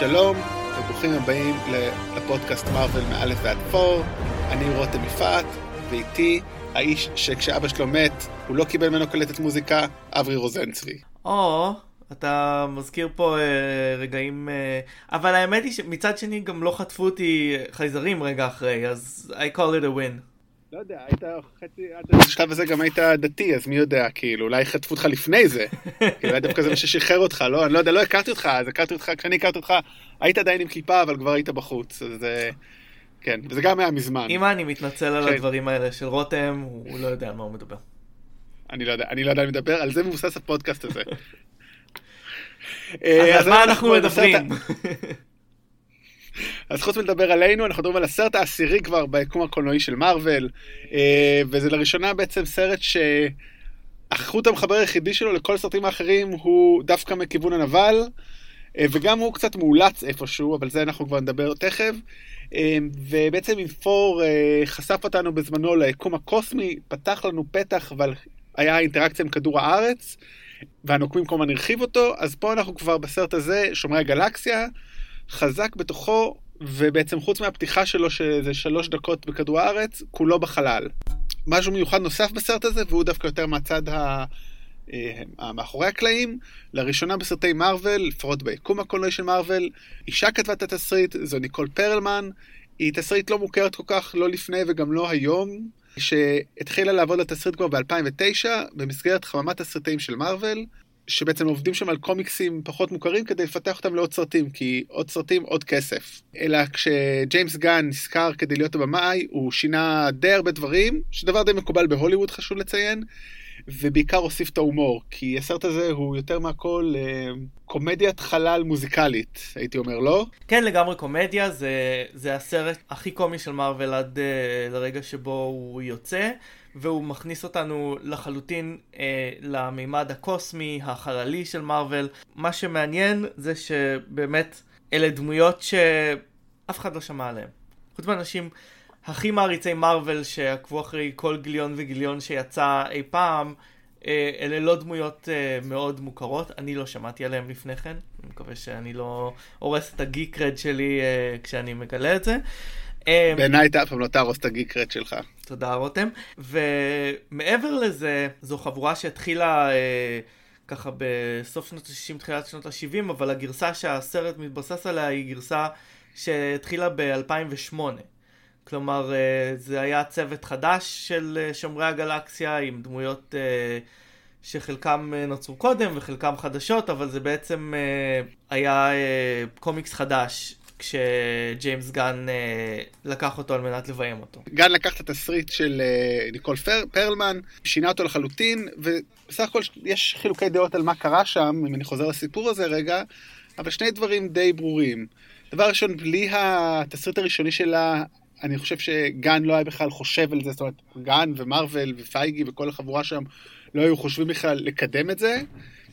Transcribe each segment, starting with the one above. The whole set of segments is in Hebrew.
שלום, וברוכים הבאים לפודקאסט מרוויל מא' ועד פור. אני רותם יפעת, ואיתי האיש שכשאבא שלו מת, הוא לא קיבל ממנו קלטת מוזיקה, אברי רוזנצבי. או, אתה מזכיר פה אה, רגעים... אה, אבל האמת היא שמצד שני גם לא חטפו אותי חייזרים רגע אחרי, אז I call it a win. לא יודע, היית חצי, עד השלב הזה גם היית דתי, אז מי יודע, כאילו, אולי חטפו אותך לפני זה. כאילו, אולי דווקא זה מה ששחרר אותך, לא, אני לא יודע, לא הכרתי אותך, אז הכרתי אותך, כשאני הכרתי אותך, היית עדיין עם כיפה, אבל כבר היית בחוץ, אז אה, כן, וזה גם היה מזמן. אמא, אני מתנצל על כן. הדברים האלה של רותם, הוא לא יודע על מה הוא מדבר. אני לא יודע, אני לא יודע על מה לדבר, על זה מבוסס הפודקאסט הזה. אז אה, על מה אנחנו על הסרט ה- מדברים? אז חוץ מלדבר עלינו, אנחנו מדברים על הסרט העשירי כבר ביקום הקולנועי של מארוול, אה, וזה לראשונה בעצם סרט שהחוט המחבר היחידי שלו לכל הסרטים האחרים הוא דווקא מכיוון הנבל, אה, וגם הוא קצת מאולץ איפשהו, אבל זה אנחנו כבר נדבר תכף. אה, ובעצם עם פור חשף אותנו בזמנו ליקום הקוסמי, פתח לנו פתח, אבל היה אינטראקציה עם כדור הארץ, והנוקמים כמובן הרחיב אותו, אז פה אנחנו כבר בסרט הזה, שומרי הגלקסיה, חזק בתוכו, ובעצם חוץ מהפתיחה שלו, שזה שלוש דקות בכדור הארץ, כולו בחלל. משהו מיוחד נוסף בסרט הזה, והוא דווקא יותר מהצד ה... אה, המאחורי הקלעים, לראשונה בסרטי מארוול, לפחות ביקום הקולנועי של מארוול, אישה כתבה את התסריט, זו ניקול פרלמן, היא תסריט לא מוכרת כל כך, לא לפני וגם לא היום, שהתחילה לעבוד על תסריט כבר ב-2009, במסגרת חממת תסריטאים של מארוול, שבעצם עובדים שם על קומיקסים פחות מוכרים כדי לפתח אותם לעוד סרטים, כי עוד סרטים, עוד כסף. אלא כשג'יימס גן נזכר כדי להיות הבמאי, הוא שינה די הרבה דברים, שדבר די מקובל בהוליווד חשוב לציין, ובעיקר הוסיף את ההומור, כי הסרט הזה הוא יותר מהכל אה, קומדיית חלל מוזיקלית, הייתי אומר, לא? כן, לגמרי קומדיה, זה, זה הסרט הכי קומי של מארוול עד uh, לרגע שבו הוא יוצא, והוא מכניס אותנו לחלוטין uh, למימד הקוסמי, החללי של מארוול. מה שמעניין זה שבאמת אלה דמויות שאף אחד לא שמע עליהן. חוץ מהאנשים הכי מעריצי מארוול שעקבו אחרי כל גיליון וגיליון שיצא אי פעם, אה, אלה לא דמויות אה, מאוד מוכרות, אני לא שמעתי עליהן לפני כן, אני מקווה שאני לא הורס את הגיק רד שלי אה, כשאני מגלה את זה. אה, בעיניי אתה אף פעם לא תהרוס את הגיקרט שלך. תודה רותם. ומעבר לזה, זו חבורה שהתחילה אה, ככה בסוף שנות ה-60, תחילת שנות ה-70, אבל הגרסה שהסרט מתבסס עליה היא גרסה שהתחילה ב-2008. כלומר, אה, זה היה צוות חדש של אה, שומרי הגלקסיה עם דמויות אה, שחלקם אה, נוצרו קודם וחלקם חדשות, אבל זה בעצם אה, היה אה, קומיקס חדש כשג'יימס גן אה, לקח אותו על מנת לביים אותו. גן לקח את התסריט של אה, ניקול פר, פרלמן, שינה אותו לחלוטין, ובסך הכל יש חילוקי דעות על מה קרה שם, אם אני חוזר לסיפור הזה רגע, אבל שני דברים די ברורים. דבר ראשון, בלי התסריט הראשוני שלה, אני חושב שגן לא היה בכלל חושב על זה, זאת אומרת, גן ומרוויל ופייגי וכל החבורה שם לא היו חושבים בכלל לקדם את זה.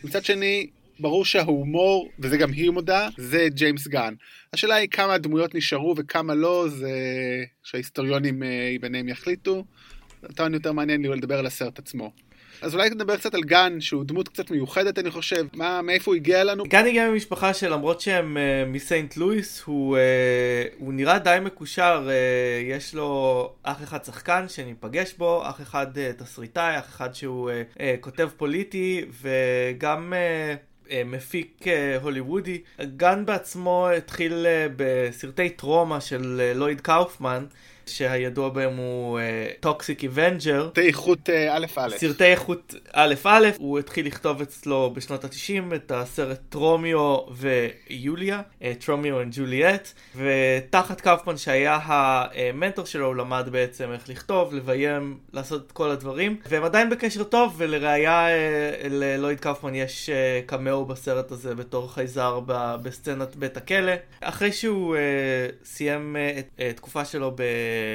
מצד שני, ברור שההומור, וזה גם היא מודה, זה ג'יימס גן. השאלה היא כמה הדמויות נשארו וכמה לא, זה שההיסטוריונים אה, ביניהם יחליטו. אותנו יותר מעניין לי לדבר על הסרט עצמו. אז אולי נדבר קצת על גן, שהוא דמות קצת מיוחדת, אני חושב. מה, מאיפה הוא הגיע לנו? גן הגיע ממשפחה שלמרות שהם uh, מסיינט לואיס, הוא, uh, הוא נראה די מקושר, uh, יש לו אח אחד שחקן שניפגש בו, אח אחד uh, תסריטאי, אח אחד שהוא uh, uh, כותב פוליטי, וגם... Uh, אה, מפיק אה, הוליוודי. גן בעצמו התחיל אה, בסרטי טרומה של אה, לויד קאופמן, שהידוע בהם הוא Toxic Avenger. סרטי איכות אה, א' א'. סרטי איכות א' א', הוא התחיל לכתוב אצלו בשנות ה-90 את הסרט טרומיו ויוליה, אה, טרומיו וג'וליאט, ותחת קאופמן שהיה המנטור שלו הוא למד בעצם איך לכתוב, לביים, לעשות את כל הדברים, והם עדיין בקשר טוב, ולראיה אה, ללויד קאופמן יש אה, קמאו בסרט הזה בתור חייזר ב- בסצנת בית הכלא. אחרי שהוא אה, סיים אה, את אה, תקופה שלו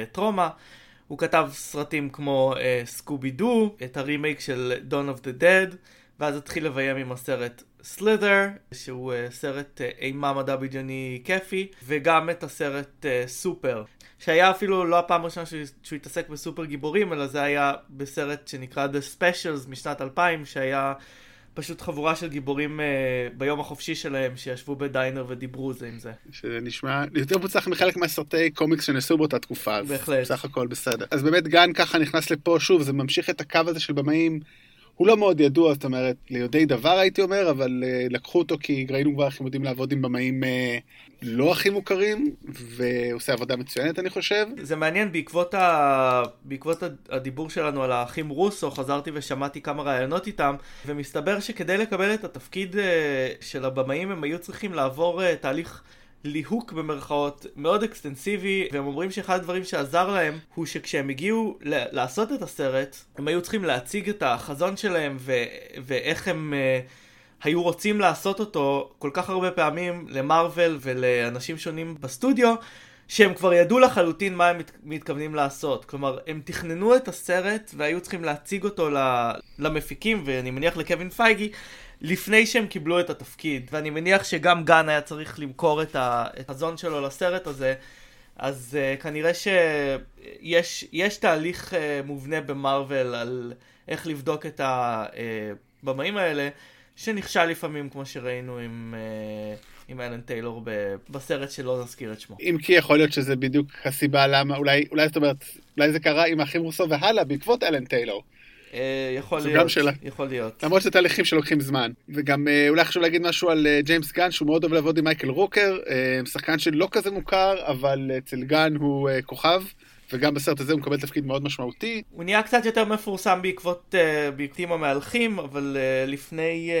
בטרומה, הוא כתב סרטים כמו סקובי uh, דו, את הרימייק של Dawn of the Dead, ואז התחיל לביים עם הסרט סלית'ר, שהוא uh, סרט uh, אימה מדע בדיוני כיפי, וגם את הסרט סופר, uh, שהיה אפילו לא הפעם הראשונה שהוא, שהוא התעסק בסופר גיבורים, אלא זה היה בסרט שנקרא The Specials משנת 2000, שהיה פשוט חבורה של גיבורים אה, ביום החופשי שלהם שישבו בדיינר ודיברו זה עם זה. שזה נשמע יותר מוצלח מחלק מהסרטי קומיקס שנעשו באותה תקופה. אז בהחלט. בסך הכל בסדר. אז באמת גן ככה נכנס לפה, שוב, זה ממשיך את הקו הזה של במאים. הוא לא מאוד ידוע, זאת אומרת, ליודעי דבר הייתי אומר, אבל uh, לקחו אותו כי ראינו כבר איך הם יודעים לעבוד עם במאים uh, לא הכי מוכרים, ועושה עבודה מצוינת אני חושב. זה מעניין, בעקבות, ה... בעקבות הדיבור שלנו על האחים רוסו, חזרתי ושמעתי כמה ראיונות איתם, ומסתבר שכדי לקבל את התפקיד uh, של הבמאים הם היו צריכים לעבור uh, תהליך... ליהוק במרכאות מאוד אקסטנסיבי והם אומרים שאחד הדברים שעזר להם הוא שכשהם הגיעו ל- לעשות את הסרט הם היו צריכים להציג את החזון שלהם ו- ואיך הם uh, היו רוצים לעשות אותו כל כך הרבה פעמים למארוול ולאנשים שונים בסטודיו שהם כבר ידעו לחלוטין מה הם מת- מתכוונים לעשות. כלומר, הם תכננו את הסרט והיו צריכים להציג אותו למפיקים, ואני מניח לקווין פייגי, לפני שהם קיבלו את התפקיד. ואני מניח שגם גן היה צריך למכור את החזון שלו לסרט הזה. אז uh, כנראה שיש תהליך uh, מובנה במרוויל על איך לבדוק את הבמאים האלה, שנכשל לפעמים, כמו שראינו עם... Uh, עם אלן טיילור ב- בסרט שלא נזכיר את שמו. אם כי יכול להיות שזה בדיוק הסיבה למה, אולי, אולי זאת אומרת, אולי זה קרה עם האחים רוסו והלאה בעקבות אלן טיילור. אה, יכול להיות, גם שאלה. יכול להיות. למרות שזה תהליכים שלוקחים זמן. וגם אה, אולי חשוב להגיד משהו על אה, ג'יימס גן, שהוא מאוד אוהב לעבוד עם מייקל רוקר, שחקן שלא כזה מוכר, אבל אצל גן הוא כוכב. וגם בסרט הזה הוא מקבל תפקיד מאוד משמעותי. הוא נהיה קצת יותר מפורסם בעקבות uh, המתים המהלכים, אבל uh, לפני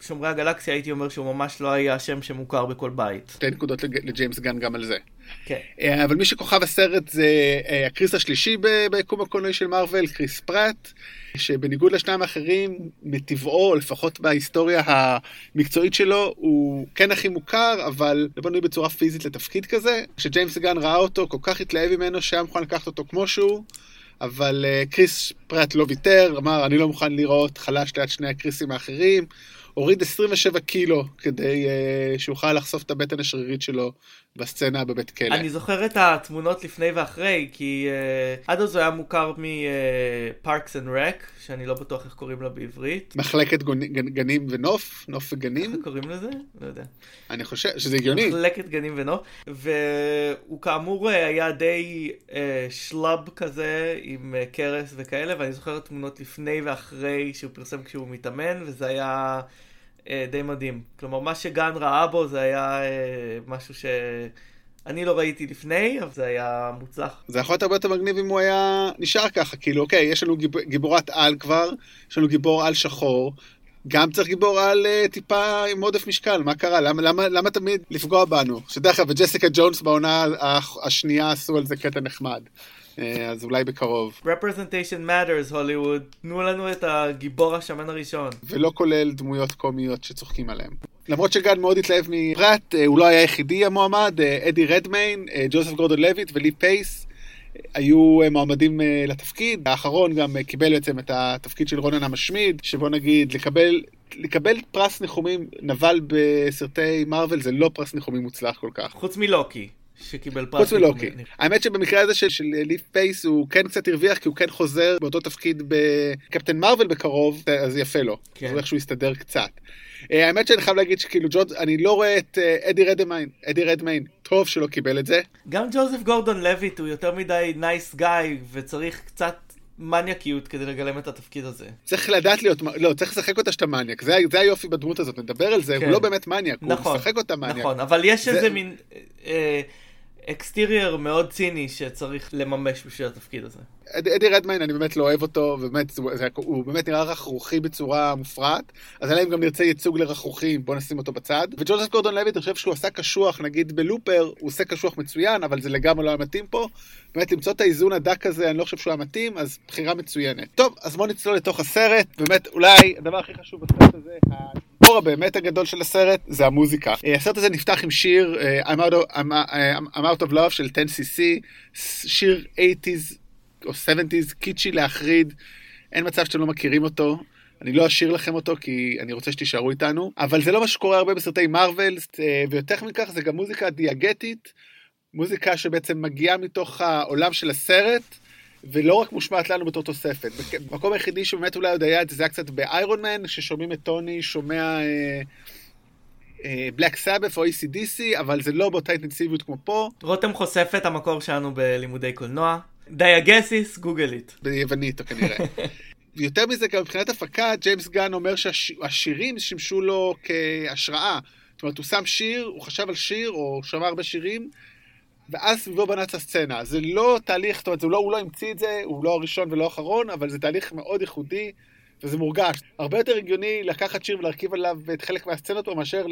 uh, שומרי הגלקסיה הייתי אומר שהוא ממש לא היה שם שמוכר בכל בית. שתי נקודות לג- לג'יימס גן גם על זה. כן. אה, אבל מי שכוכב הסרט זה אה, הקריס השלישי ביקום הקולנועי של מארוול, קריס פרט, שבניגוד לשניים האחרים, מטבעו, לפחות בהיסטוריה המקצועית שלו, הוא כן הכי מוכר, אבל לא בנוי בצורה פיזית לתפקיד כזה. כשג'יימס גן ראה אותו, כל כך התלהב ממנו שהיה מוכן לקחת אותו כמו שהוא. אבל uh, קריס פרט לא ויתר, אמר אני לא מוכן לראות חלש ליד שני הקריסים האחרים, הוריד 27 קילו כדי uh, שיוכל לחשוף את הבטן השרירית שלו בסצנה בבית כלא. אני זוכר את התמונות לפני ואחרי, כי uh, עד אז הוא היה מוכר מ Parks and Rec, שאני לא בטוח איך קוראים לה בעברית. מחלקת גוני- גנ, גנים ונוף, נוף וגנים, איך קוראים לזה? לא יודע. אני חושב שזה הגיוני. מחלקת גנים ונוף, והוא כאמור אה, היה די אה, schlub כזה עם אה, כרס וכאלה, ואני זוכר תמונות לפני ואחרי שהוא פרסם כשהוא מתאמן, וזה היה אה, די מדהים. כלומר, מה שגן ראה בו זה היה אה, משהו שאני לא ראיתי לפני, אבל זה היה מוצלח. זה יכול להיות הרבה יותר מגניב אם הוא היה נשאר ככה, כאילו, אוקיי, יש לנו גיב, גיבורת על כבר, יש לנו גיבור על שחור, גם צריך גיבור על uh, טיפה עם עודף משקל, מה קרה? למה, למה, למה תמיד לפגוע בנו? שדרך אגב, וג'סיקה ג'ונס בעונה השנייה עשו על זה קטע נחמד. אה, אז אולי בקרוב. representation matters, הוליווד. תנו לנו את הגיבור השמן הראשון. ולא כולל דמויות קומיות שצוחקים עליהם. למרות שגן מאוד התלהב מפראט, אה, הוא לא היה היחידי המועמד, אה, אדי רדמיין, ג'וזף גורדון לויט ולי פייס היו מועמדים לתפקיד. האחרון גם קיבל בעצם את התפקיד של רונן המשמיד, שבוא נגיד, לקבל... לקבל פרס ניחומים נבל בסרטי מארוול זה לא פרס ניחומים מוצלח כל כך. חוץ מלוקי, שקיבל פרס. חוץ מלוקי. האמת שבמקרה הזה של, של לי פייס הוא כן קצת הרוויח כי הוא כן חוזר באותו תפקיד בקפטן מארוול בקרוב, אז יפה לו. כן. כן. איכשהו יסתדר קצת. אה, האמת שאני חייב להגיד שכאילו ג'וד, אני לא רואה את אה, אדי רדמיין, אדי רדמיין, טוב שלא קיבל את זה. גם ג'וזף גורדון לויט הוא יותר מדי nice guy, וצריך קצת מניאקיות כדי לגלם את התפקיד הזה. צריך לדעת להיות, לא, צריך לשחק אותה שאתה מניאק, זה, זה היופי בדמות הזאת, נדבר על זה, כן. הוא לא באמת מניאק, נכון, הוא משחק אותה מניאק. נכון, אבל יש זה- איזה מין אה, exterior מאוד ציני שצריך לממש בשביל התפקיד הזה. אדי, רדמיין, אני באמת לא אוהב אותו, זה, הוא באמת נראה רכרוכי בצורה מופרעת, אז אלא אם גם נרצה ייצוג לרכרוכים, בוא נשים אותו בצד. וג'וזף גורדון לויט, אני חושב שהוא עשה קשוח, נגיד בלופר, הוא עושה קשוח מצוין, אבל זה לגמרי לא היה מתאים פה. באמת, למצוא את האיזון הדק הזה, אני לא חושב שהוא היה מתאים, אז בחירה מצוינת. טוב, אז בוא נצלול לתוך הסרט, באמת, אולי הדבר הכי חשוב בסרט הזה, הגיבור הבאמת הגדול של הסרט, זה המוזיקה. אה, הסרט הזה נפתח עם שיר, אה, I'm out of, I'm, I'm, I'm out of love של 10cc, שיר 80's או 70's קיצ'י להחריד, אין מצב שאתם לא מכירים אותו. אני לא אשאיר לכם אותו כי אני רוצה שתישארו איתנו, אבל זה לא מה שקורה הרבה בסרטי מארוול, אה, ויותר מכך זה גם מוזיקה דיאגטית, מוזיקה שבעצם מגיעה מתוך העולם של הסרט, ולא רק מושמעת לנו בתור תוספת. המקום היחידי שבאמת אולי עוד היה את זה, זה היה קצת באיירון מן, ששומעים את טוני, שומע בלק סאבף או ACDC, אבל זה לא באותה אינטנסיביות כמו פה. רותם חושף את המקור שלנו בלימודי קולנוע. דיאגסיס, גוגל איט. ביוונית, כנראה. ויותר מזה, גם מבחינת הפקה, ג'יימס גן אומר שהשירים שימשו לו כהשראה. זאת אומרת, הוא שם שיר, הוא חשב על שיר, או שמע הרבה שירים, ואז סביבו בנה את הסצנה. זה לא תהליך, זאת אומרת, לא, הוא לא המציא את זה, הוא לא הראשון ולא האחרון, אבל זה תהליך מאוד ייחודי, וזה מורגש. הרבה יותר הגיוני לקחת שיר ולהרכיב עליו את חלק מהסצנות, או מאשר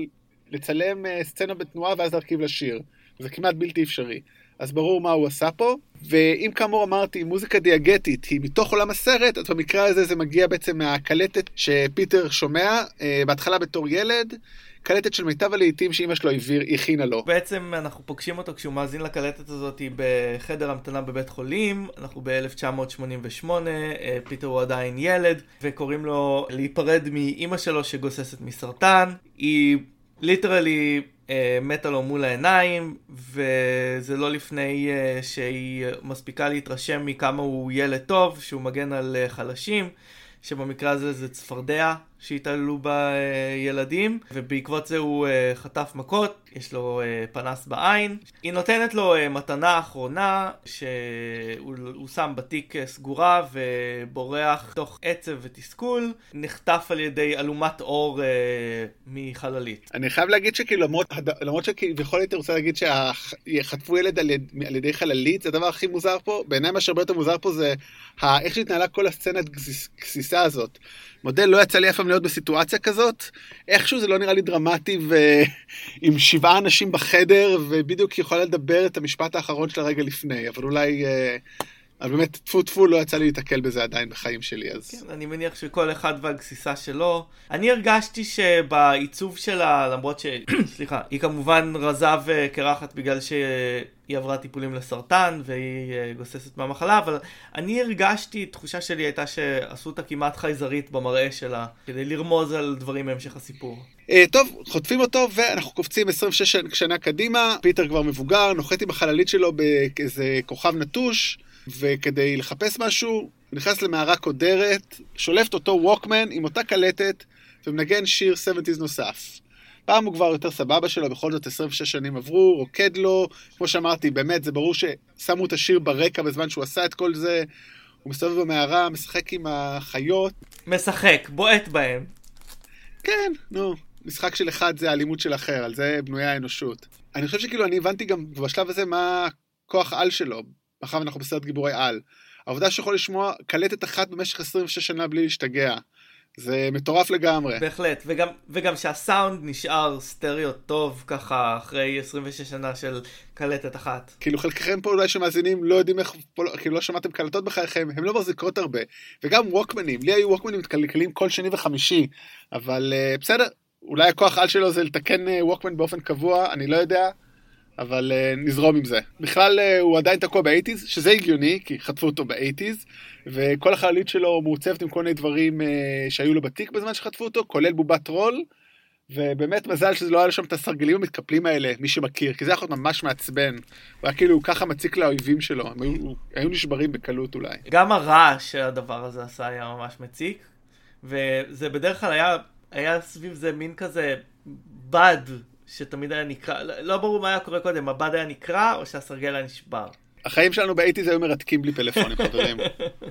לצלם אה, סצנה בתנועה ואז להרכיב לשיר. זה כמעט בלתי אפשרי. אז ברור מה הוא עשה פה. ואם כאמור אמרתי, מוזיקה דיאגטית היא מתוך עולם הסרט, אז במקרה הזה זה מגיע בעצם מהקלטת שפיטר שומע, אה, בהתחלה בתור ילד. קלטת של מיטב הלעיתים שאימא שלו הכינה לו. בעצם אנחנו פוגשים אותו כשהוא מאזין לקלטת הזאת בחדר המתנה בבית חולים, אנחנו ב-1988, אה, פיטר הוא עדיין ילד, וקוראים לו להיפרד מאימא שלו שגוססת מסרטן. היא ליטרלי אה, מתה לו מול העיניים, וזה לא לפני אה, שהיא מספיקה להתרשם מכמה הוא ילד טוב, שהוא מגן על אה, חלשים, שבמקרה הזה זה צפרדע שהתעללו בילדים, ובעקבות זה הוא uh, חטף מכות, יש לו uh, פנס בעין. היא נותנת לו uh, מתנה אחרונה, שהוא שם בתיק סגורה ובורח תוך עצב ותסכול, נחטף על ידי אלומת אור מחללית. אני חייב להגיד שכאילו, למרות, שכביכול הייתי רוצה להגיד שחטפו ילד על, יד, על ידי חללית, זה הדבר הכי מוזר פה. בעיניי מה שהרבה יותר מוזר פה זה איך שהתנהלה כל הסצנת גסיסה הזאת. מודה, לא יצא לי אף פעם להיות בסיטואציה כזאת. איכשהו זה לא נראה לי דרמטי, ועם שבעה אנשים בחדר, ובדיוק יכולה לדבר את המשפט האחרון של הרגע לפני, אבל אולי... אה, אבל באמת, טפו טפו, לא יצא לי להתקל בזה עדיין בחיים שלי, אז... כן, אני מניח שכל אחד והגסיסה שלו. אני הרגשתי שבעיצוב שלה, למרות ש... סליחה, היא כמובן רזה וקרחת בגלל שהיא עברה טיפולים לסרטן והיא אה, גוססת מהמחלה, אבל אני הרגשתי, תחושה שלי הייתה שעשו אותה כמעט חייזרית במראה שלה, כדי לרמוז על דברים מהמשך הסיפור. Uh, טוב, חוטפים אותו ואנחנו קופצים 26 שנה קדימה, פיטר כבר מבוגר, נוחת עם החללית שלו באיזה כוכב נטוש. וכדי לחפש משהו, נכנס למערה קודרת, שולף אותו ווקמן עם אותה קלטת, ומנגן שיר 70's נוסף. פעם הוא כבר יותר סבבה שלו, בכל זאת 26 שנים עברו, רוקד לו, כמו שאמרתי, באמת, זה ברור ששמו את השיר ברקע בזמן שהוא עשה את כל זה. הוא מסתובב במערה, משחק עם החיות. משחק, בועט בהם. כן, נו. משחק של אחד זה אלימות של אחר, על זה בנויה האנושות. אני חושב שכאילו אני הבנתי גם בשלב הזה מה הכוח על שלו. מאחר ואנחנו בסרט גיבורי על. העובדה שיכול לשמוע קלטת אחת במשך 26 שנה בלי להשתגע. זה מטורף לגמרי. בהחלט, וגם, וגם שהסאונד נשאר סטריאו טוב ככה אחרי 26 שנה של קלטת אחת. כאילו חלקכם פה אולי שמאזינים לא יודעים איך, כאילו לא שמעתם קלטות בחייכם, הם לא מחזיקות הרבה. וגם ווקמנים, לי היו ווקמנים מתקלקלים כל שני וחמישי, אבל uh, בסדר, אולי הכוח על שלו זה לתקן uh, ווקמן באופן קבוע, אני לא יודע. אבל uh, נזרום עם זה. בכלל uh, הוא עדיין תקוע ב eighties, שזה הגיוני, כי חטפו אותו ב eighties, וכל החללית שלו מעוצבת עם כל מיני דברים uh, שהיו לו בתיק בזמן שחטפו אותו, כולל בובת טרול, ובאמת מזל שזה לא היה שם את הסרגלים המתקפלים האלה, מי שמכיר, כי זה יכול להיות ממש מעצבן. הוא היה כאילו ככה מציק לאויבים שלו, הם היו, היו נשברים בקלות אולי. גם הרעש שהדבר הזה עשה היה ממש מציק, וזה בדרך כלל היה, היה סביב זה מין כזה בד שתמיד היה נקרע, לא, לא ברור מה היה קורה קודם, הבד היה נקרע או שהסרגל היה נשבר. החיים שלנו באייטיז היו מרתקים בלי פלאפונים, חברים.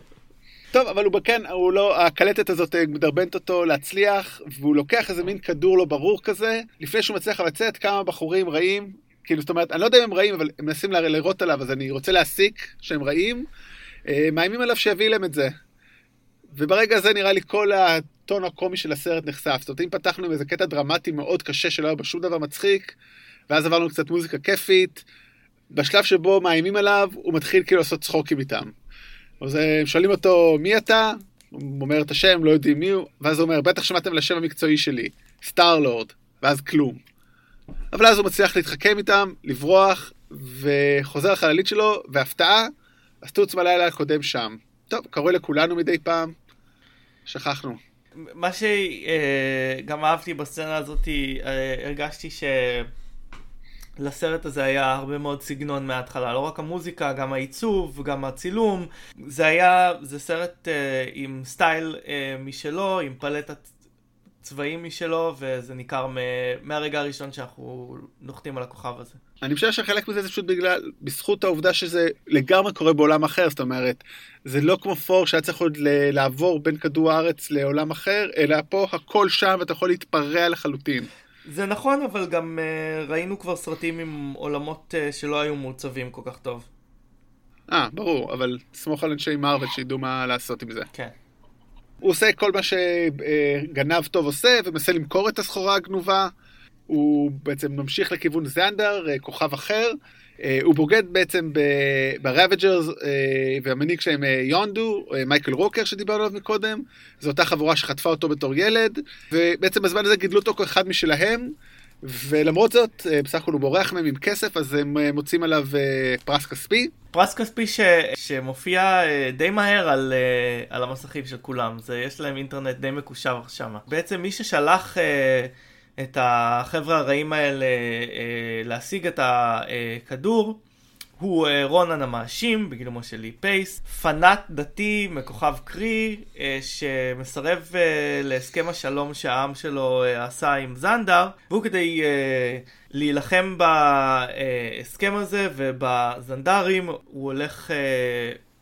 טוב, אבל הוא כן, הוא לא, הקלטת הזאת אה, מדרבנת אותו להצליח, והוא לוקח איזה מין כדור לא ברור כזה, לפני שהוא מצליח לצאת כמה בחורים רעים, כאילו, זאת אומרת, אני לא יודע אם הם רעים, אבל הם מנסים לירות עליו, אז אני רוצה להסיק שהם רעים, אה, מאיימים עליו שיביא להם את זה. וברגע הזה נראה לי כל הטון הקומי של הסרט נחשף. זאת אומרת, אם פתחנו עם איזה קטע דרמטי מאוד קשה שלא היה בו שום דבר מצחיק, ואז עברנו קצת מוזיקה כיפית, בשלב שבו מאיימים עליו, הוא מתחיל כאילו לעשות צחוקים איתם. אז הם אה, שואלים אותו, מי אתה? הוא אומר את השם, לא יודעים מי הוא, ואז הוא אומר, בטח שמעתם לשם המקצועי שלי, סטארלורד, ואז כלום. אבל אז הוא מצליח להתחכם איתם, לברוח, וחוזר לחללית שלו, והפתעה, הסטוץ בלילה הקודם שם. טוב, קורה לכולנו מדי פעם, שכחנו. מה שגם אהבתי בסצנה הזאת, אה, הרגשתי ש... לסרט הזה היה הרבה מאוד סגנון מההתחלה, לא רק המוזיקה, גם העיצוב, גם הצילום. זה היה, זה סרט אה, עם סטייל אה, משלו, עם פלטת צבעים משלו, וזה ניכר מהרגע הראשון שאנחנו נוחתים על הכוכב הזה. אני חושב שחלק מזה זה פשוט בגלל, בזכות העובדה שזה לגמרי קורה בעולם אחר, זאת אומרת, זה לא כמו פור שהיה צריך עוד לעבור בין כדור הארץ לעולם אחר, אלא פה הכל שם ואתה יכול להתפרע לחלוטין. זה נכון, אבל גם uh, ראינו כבר סרטים עם עולמות uh, שלא היו מעוצבים כל כך טוב. אה, ברור, אבל סמוך על אנשי מרוויל שידעו מה לעשות עם זה. כן. הוא עושה כל מה שגנב טוב עושה, ומנסה למכור את הסחורה הגנובה. הוא בעצם ממשיך לכיוון זנדר, אה, כוכב אחר. אה, הוא בוגד בעצם ב Ravagers אה, והמנהיג שלהם יונדו, מייקל רוקר שדיברנו עליו מקודם. זו אותה חבורה שחטפה אותו בתור ילד, ובעצם בזמן הזה גידלו אותו כאחד משלהם. ולמרות זאת, בסך הכל הוא בורח מהם עם כסף, אז הם מוצאים עליו פרס כספי. פרס כספי ש... שמופיע די מהר על, על המסכים של כולם, זה, יש להם אינטרנט די מקושר שם. בעצם מי ששלח... את החבר'ה הרעים האלה אה, להשיג את הכדור. הוא אה, רונן המאשים, בגילומו של לי פייס, פנאט דתי מכוכב קרי, אה, שמסרב להסכם השלום שהעם שלו עשה עם זנדר, והוא כדי להילחם בהסכם הזה ובזנדרים, הוא הולך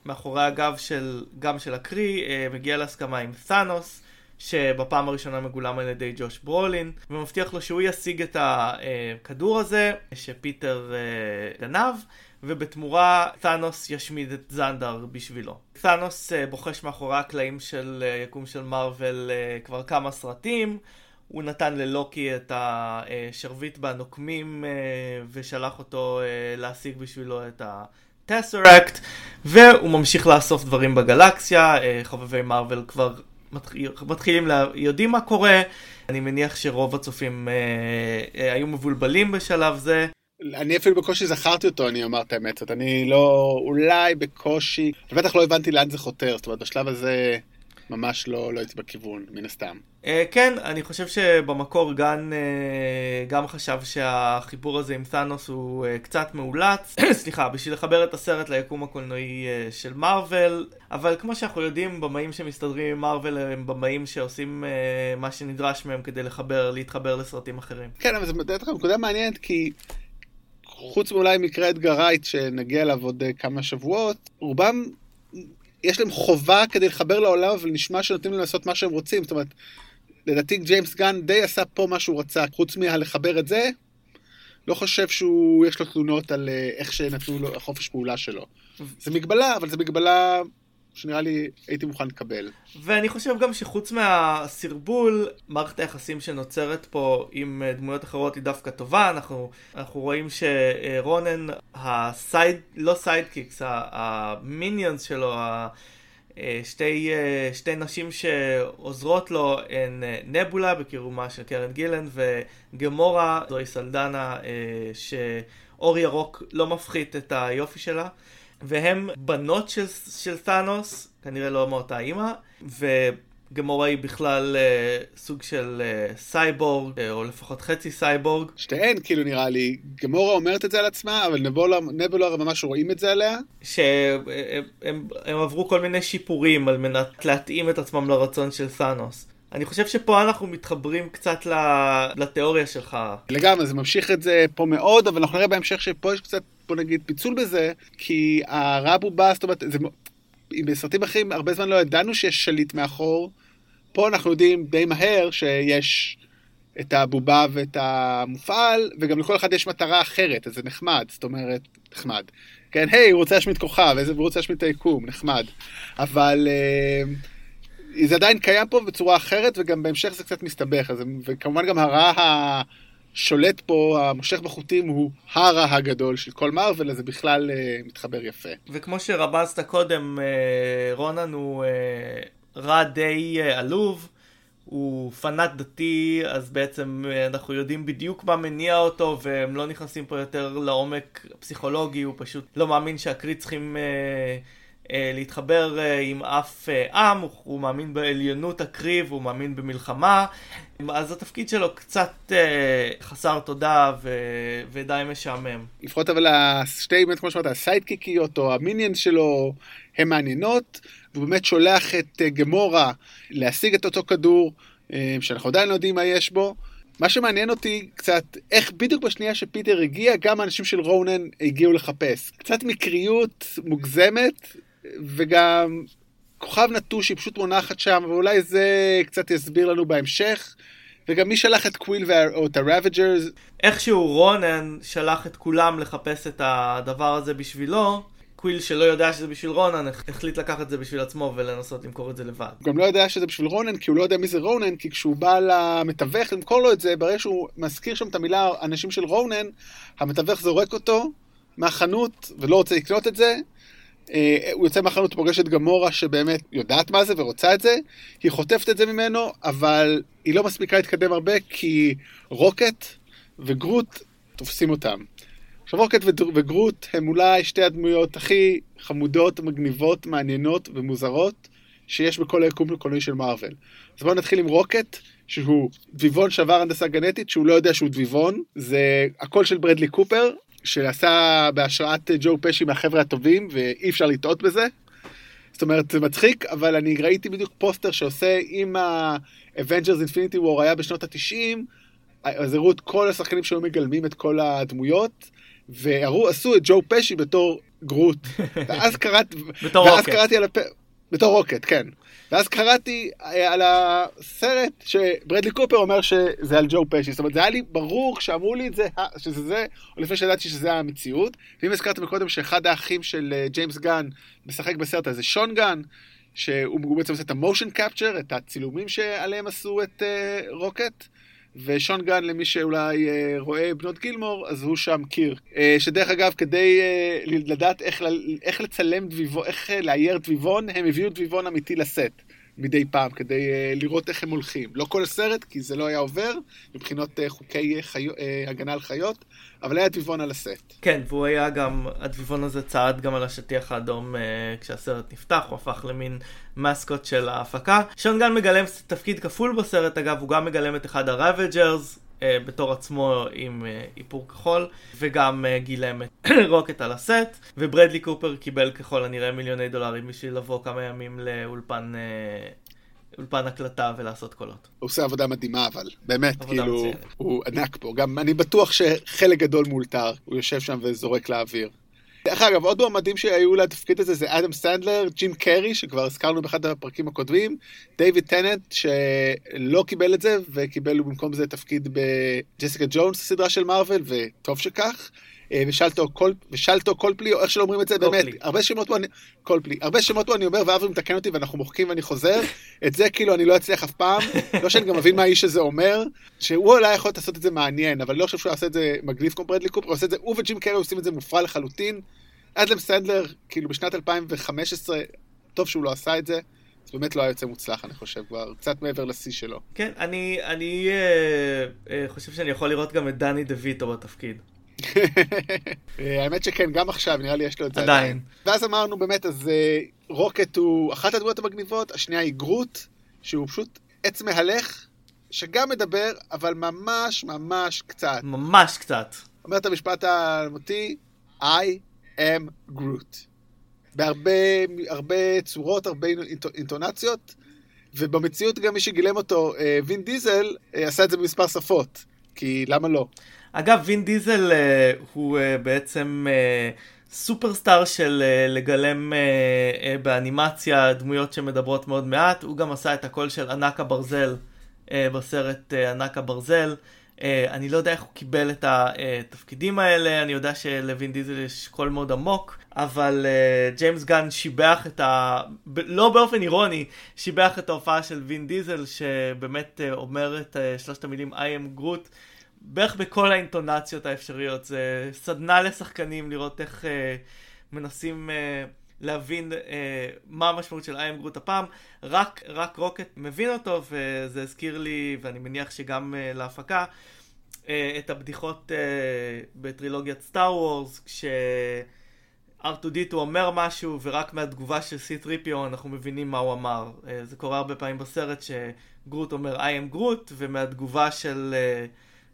מאחורי הגב של, גם של הקרי, מגיע להסכמה עם ת'אנוס. שבפעם הראשונה מגולם על ידי ג'וש ברולין, ומבטיח לו שהוא ישיג את הכדור הזה שפיטר אה, גנב, ובתמורה תאנוס ישמיד את זנדר בשבילו. תאנוס אה, בוחש מאחורי הקלעים של אה, יקום של מארוול כבר כמה סרטים. הוא נתן ללוקי את השרביט בנוקמים ושלח אותו להשיג בשבילו את ה... טסרקט, והוא ממשיך לאסוף דברים בגלקסיה, חובבי מארוול כבר מתחילים, לה... יודעים מה קורה, אני מניח שרוב הצופים אה, אה, היו מבולבלים בשלב זה. אני אפילו בקושי זכרתי אותו, אני אומר את האמת, אני לא, אולי בקושי, ובטח לא הבנתי לאן זה חותר, זאת אומרת בשלב הזה ממש לא, לא הייתי בכיוון, מן הסתם. Uh, כן, אני חושב שבמקור גן uh, גם חשב שהחיבור הזה עם תאנוס הוא uh, קצת מאולץ, סליחה, בשביל לחבר את הסרט ליקום הקולנועי uh, של מארוול, אבל כמו שאנחנו יודעים, במאים שמסתדרים עם מארוול הם במאים שעושים uh, מה שנדרש מהם כדי לחבר, להתחבר לסרטים אחרים. כן, אבל זו נקודה מעניינת כי... חוץ מאולי מקרה אדגר רייט שנגיע אליו עוד כמה שבועות, רובם יש להם חובה כדי לחבר לעולם, אבל נשמע שנותנים להם לעשות מה שהם רוצים. זאת אומרת, לדעתי ג'יימס גן די עשה פה מה שהוא רצה, חוץ מלחבר את זה, לא חושב שהוא, יש לו תלונות על אה, איך שנתנו לו, החופש פעולה שלו. זה מגבלה, אבל זה מגבלה שנראה לי הייתי מוכן לקבל. ואני חושב גם שחוץ מהסרבול, מערכת היחסים שנוצרת פה עם אה, דמויות אחרות היא דווקא טובה. אנחנו, אנחנו רואים שרונן, ה side, לא sidekicks, ה minions שלו, אה, שתי, אה, שתי נשים שעוזרות לו הן נבולה בגילומה של קרן גילן וגמורה, זוהי סלדנה שאור ירוק לא מפחית את היופי שלה. והם בנות של, של תאנוס, כנראה לא מאותה אימא, וגמורה היא בכלל אה, סוג של אה, סייבורג, אה, או לפחות חצי סייבורג. שתיהן, כאילו נראה לי, גמורה אומרת את זה על עצמה, אבל נבולר ממש רואים את זה עליה. שהם הם, הם עברו כל מיני שיפורים על מנת להתאים את עצמם לרצון של תאנוס. אני חושב שפה אנחנו מתחברים קצת לתיאוריה שלך. לגמרי, זה ממשיך את זה פה מאוד, אבל אנחנו נראה בהמשך שפה יש קצת בוא נגיד, פיצול בזה, כי הרב הוא בא, זאת אומרת, זה, בסרטים אחרים הרבה זמן לא ידענו שיש שליט מאחור. פה אנחנו יודעים די מהר שיש את הבובה ואת המופעל, וגם לכל אחד יש מטרה אחרת, אז זה נחמד, זאת אומרת, נחמד. כן, היי, הוא רוצה להשמיד כוכב, הוא רוצה להשמיד את היקום, נחמד. אבל uh, זה עדיין קיים פה בצורה אחרת, וגם בהמשך זה קצת מסתבך, אז, וכמובן גם הרעה שולט פה, המושך בחוטים הוא הרע הגדול של כל מארוול, אז זה בכלל uh, מתחבר יפה. וכמו שרמזת קודם, uh, רונן הוא uh, רע די uh, עלוב. הוא פנאט דתי, אז בעצם אנחנו יודעים בדיוק מה מניע אותו, והם לא נכנסים פה יותר לעומק פסיכולוגי, הוא פשוט לא מאמין שהקריא צריכים אה, אה, להתחבר אה, עם אף אה, עם, הוא, מאמין בעליונות הקריב, הוא מאמין במלחמה, אז התפקיד שלו קצת אה, חסר תודה ו... ודי משעמם. לפחות אבל השתי, באמת כמו שאמרת, הסיידקיקיות או המיניאן שלו, הן מעניינות, והוא באמת שולח את אה, גמורה להשיג את אותו כדור, אה, שאנחנו עדיין לא יודעים מה יש בו. מה שמעניין אותי קצת, איך בדיוק בשנייה שפיטר הגיע, גם האנשים של רונן הגיעו לחפש. קצת מקריות מוגזמת, וגם כוכב נטוש היא פשוט מונחת שם, ואולי זה קצת יסביר לנו בהמשך. וגם מי שלח את קוויל וה... או את ה Ravagers. איכשהו רונן שלח את כולם לחפש את הדבר הזה בשבילו, קוויל שלא יודע שזה בשביל רונן, החליט לקחת את זה בשביל עצמו ולנסות למכור את זה לבד. גם לא יודע שזה בשביל רונן, כי הוא לא יודע מי זה רונן, כי כשהוא בא למתווך למכור לו את זה, ברגע שהוא מזכיר שם את המילה אנשים של רונן, המתווך זורק אותו מהחנות ולא רוצה לקנות את זה. אה, הוא יוצא מהחנות, פוגש את גמורה שבאמת יודעת מה זה ורוצה את זה, היא חוטפת את זה ממנו, אבל היא לא מספיקה להתקדם הרבה כי רוקט וגרוט תופסים אותם. עכשיו רוקט וגרוט הם אולי שתי הדמויות הכי חמודות, מגניבות, מעניינות ומוזרות שיש בכל היקום הקולנועי של מארוול. אז בואו נתחיל עם רוקט, שהוא דביבון שעבר הנדסה גנטית, שהוא לא יודע שהוא דביבון, זה הקול של ברדלי קופר, שעשה בהשראת ג'ו פשי מהחבר'ה הטובים, ואי אפשר לטעות בזה. זאת אומרת, זה מצחיק, אבל אני ראיתי בדיוק פוסטר שעושה עם ה-Avengers Infinity War היה בשנות ה-90, אז הראו את כל השחקנים שהיו מגלמים את כל הדמויות, ועשו את ג'ו פשי בתור גרוט. ואז קראתי... בתור רוקט. קראתי על הפ... בתור רוקט, כן. ואז קראתי אה, על הסרט שברדלי קופר אומר שזה על ג'ו פשי. זאת אומרת, זה היה לי ברור כשאמרו לי את זה, שזה זה, או לפני שידעתי שזה המציאות. ואם הזכרתם קודם שאחד האחים של אה, ג'יימס גן משחק בסרט הזה, שון גן, שהוא בעצם עושה את ה motion capture, את הצילומים שעליהם עשו את uh, רוקט. ושון גן, למי שאולי אה, רואה בנות גילמור, אז הוא שם קיר. אה, שדרך אגב, כדי אה, לדעת איך, איך לצלם דביבון, איך אה, לאייר דביבון, הם הביאו דביבון אמיתי לסט. מדי פעם, כדי uh, לראות איך הם הולכים. לא כל הסרט, כי זה לא היה עובר, מבחינות uh, חוקי uh, חיו, הגנה על חיות, אבל היה דביבון על הסט. כן, והוא היה גם, הדביבון הזה צעד גם על השטיח האדום כשהסרט נפתח, הוא הפך למין מסקוט של ההפקה. שון גן מגלם תפקיד כפול בסרט, אגב, הוא גם מגלם את אחד הראבג'רס, בתור עצמו עם uh, איפור כחול, וגם uh, גילם את רוקט על הסט, וברדלי קופר קיבל ככל הנראה מיליוני דולרים בשביל לבוא כמה ימים לאולפן... uh, אולפן הקלטה ולעשות קולות. הוא עושה עבודה מדהימה אבל, באמת, כאילו, מצוינת. הוא ענק פה. גם אני בטוח שחלק גדול מאולתר, הוא יושב שם וזורק לאוויר. דרך אגב, עוד מועמדים שהיו לתפקיד הזה זה אדם סנדלר, ג'ים קרי, שכבר הזכרנו באחד הפרקים הקודמים, דיוויד טננט, שלא קיבל את זה, וקיבל במקום זה תפקיד בג'סיקה ג'ונס, הסדרה של מארוול, וטוב שכך. אה, ושרלטו, קול, ושרלטו קופלי, או איך שלא אומרים את זה, באמת, הרבה שמות פה אני, קופלי, הרבה שמות פה אני אומר, ואבי מתקן אותי ואנחנו מוחקים ואני חוזר, את זה כאילו אני לא אצליח אף פעם, לא שאני גם מבין מה האיש הזה אומר, שהוא אולי יכול לעשות את זה מעניין, אבל לא חושב שהוא יעשה את זה מגניב כמו ברדלי קופר, הוא עושה את זה, הוא וג'ים קרי עושים את זה מופרע לחלוטין. אדם סנדלר, כאילו בשנת 2015, טוב שהוא לא עשה את זה. זה באמת לא היה יוצא מוצלח, אני חושב, כבר קצת מעבר לשיא שלו. כן, אני, אני אה, אה, חושב שאני יכול לראות גם את דני דה ויטו בתפקיד. האמת שכן, גם עכשיו נראה לי יש לו את זה עדיין. ואז אמרנו באמת, אז אה, רוקט הוא אחת הדמויות המגניבות, השנייה היא גרוט, שהוא פשוט עץ מהלך, שגם מדבר, אבל ממש ממש קצת. ממש קצת. אומר את המשפט האלמותי, I am Groot. בהרבה הרבה צורות, הרבה אינטונציות, ובמציאות גם מי שגילם אותו, אה, וין דיזל, אה, עשה את זה במספר שפות, כי למה לא? אגב, וין דיזל uh, הוא בעצם סופרסטאר של לגלם באנימציה דמויות שמדברות מאוד מעט. הוא גם עשה את הקול של ענק הברזל בסרט ענק הברזל. Uh, אני לא יודע איך הוא קיבל את התפקידים האלה, אני יודע שלוין דיזל יש קול מאוד עמוק, אבל uh, ג'יימס גן שיבח את ה... לא באופן אירוני, שיבח את ההופעה של וין דיזל, שבאמת uh, אומר את שלושת המילים I am Groot. בערך בכל האינטונציות האפשריות. זה סדנה לשחקנים לראות איך אה, מנסים אה, להבין אה, מה המשמעות של איי אמ גרוט הפעם. רק, רק רוקט מבין אותו, וזה הזכיר לי, ואני מניח שגם אה, להפקה, אה, את הבדיחות אה, בטרילוגיית סטאר וורס, כש... R2D2 אומר משהו ורק מהתגובה של C3PO אנחנו מבינים מה הוא אמר. זה קורה הרבה פעמים בסרט שגרוט אומר I am גרוט ומהתגובה של,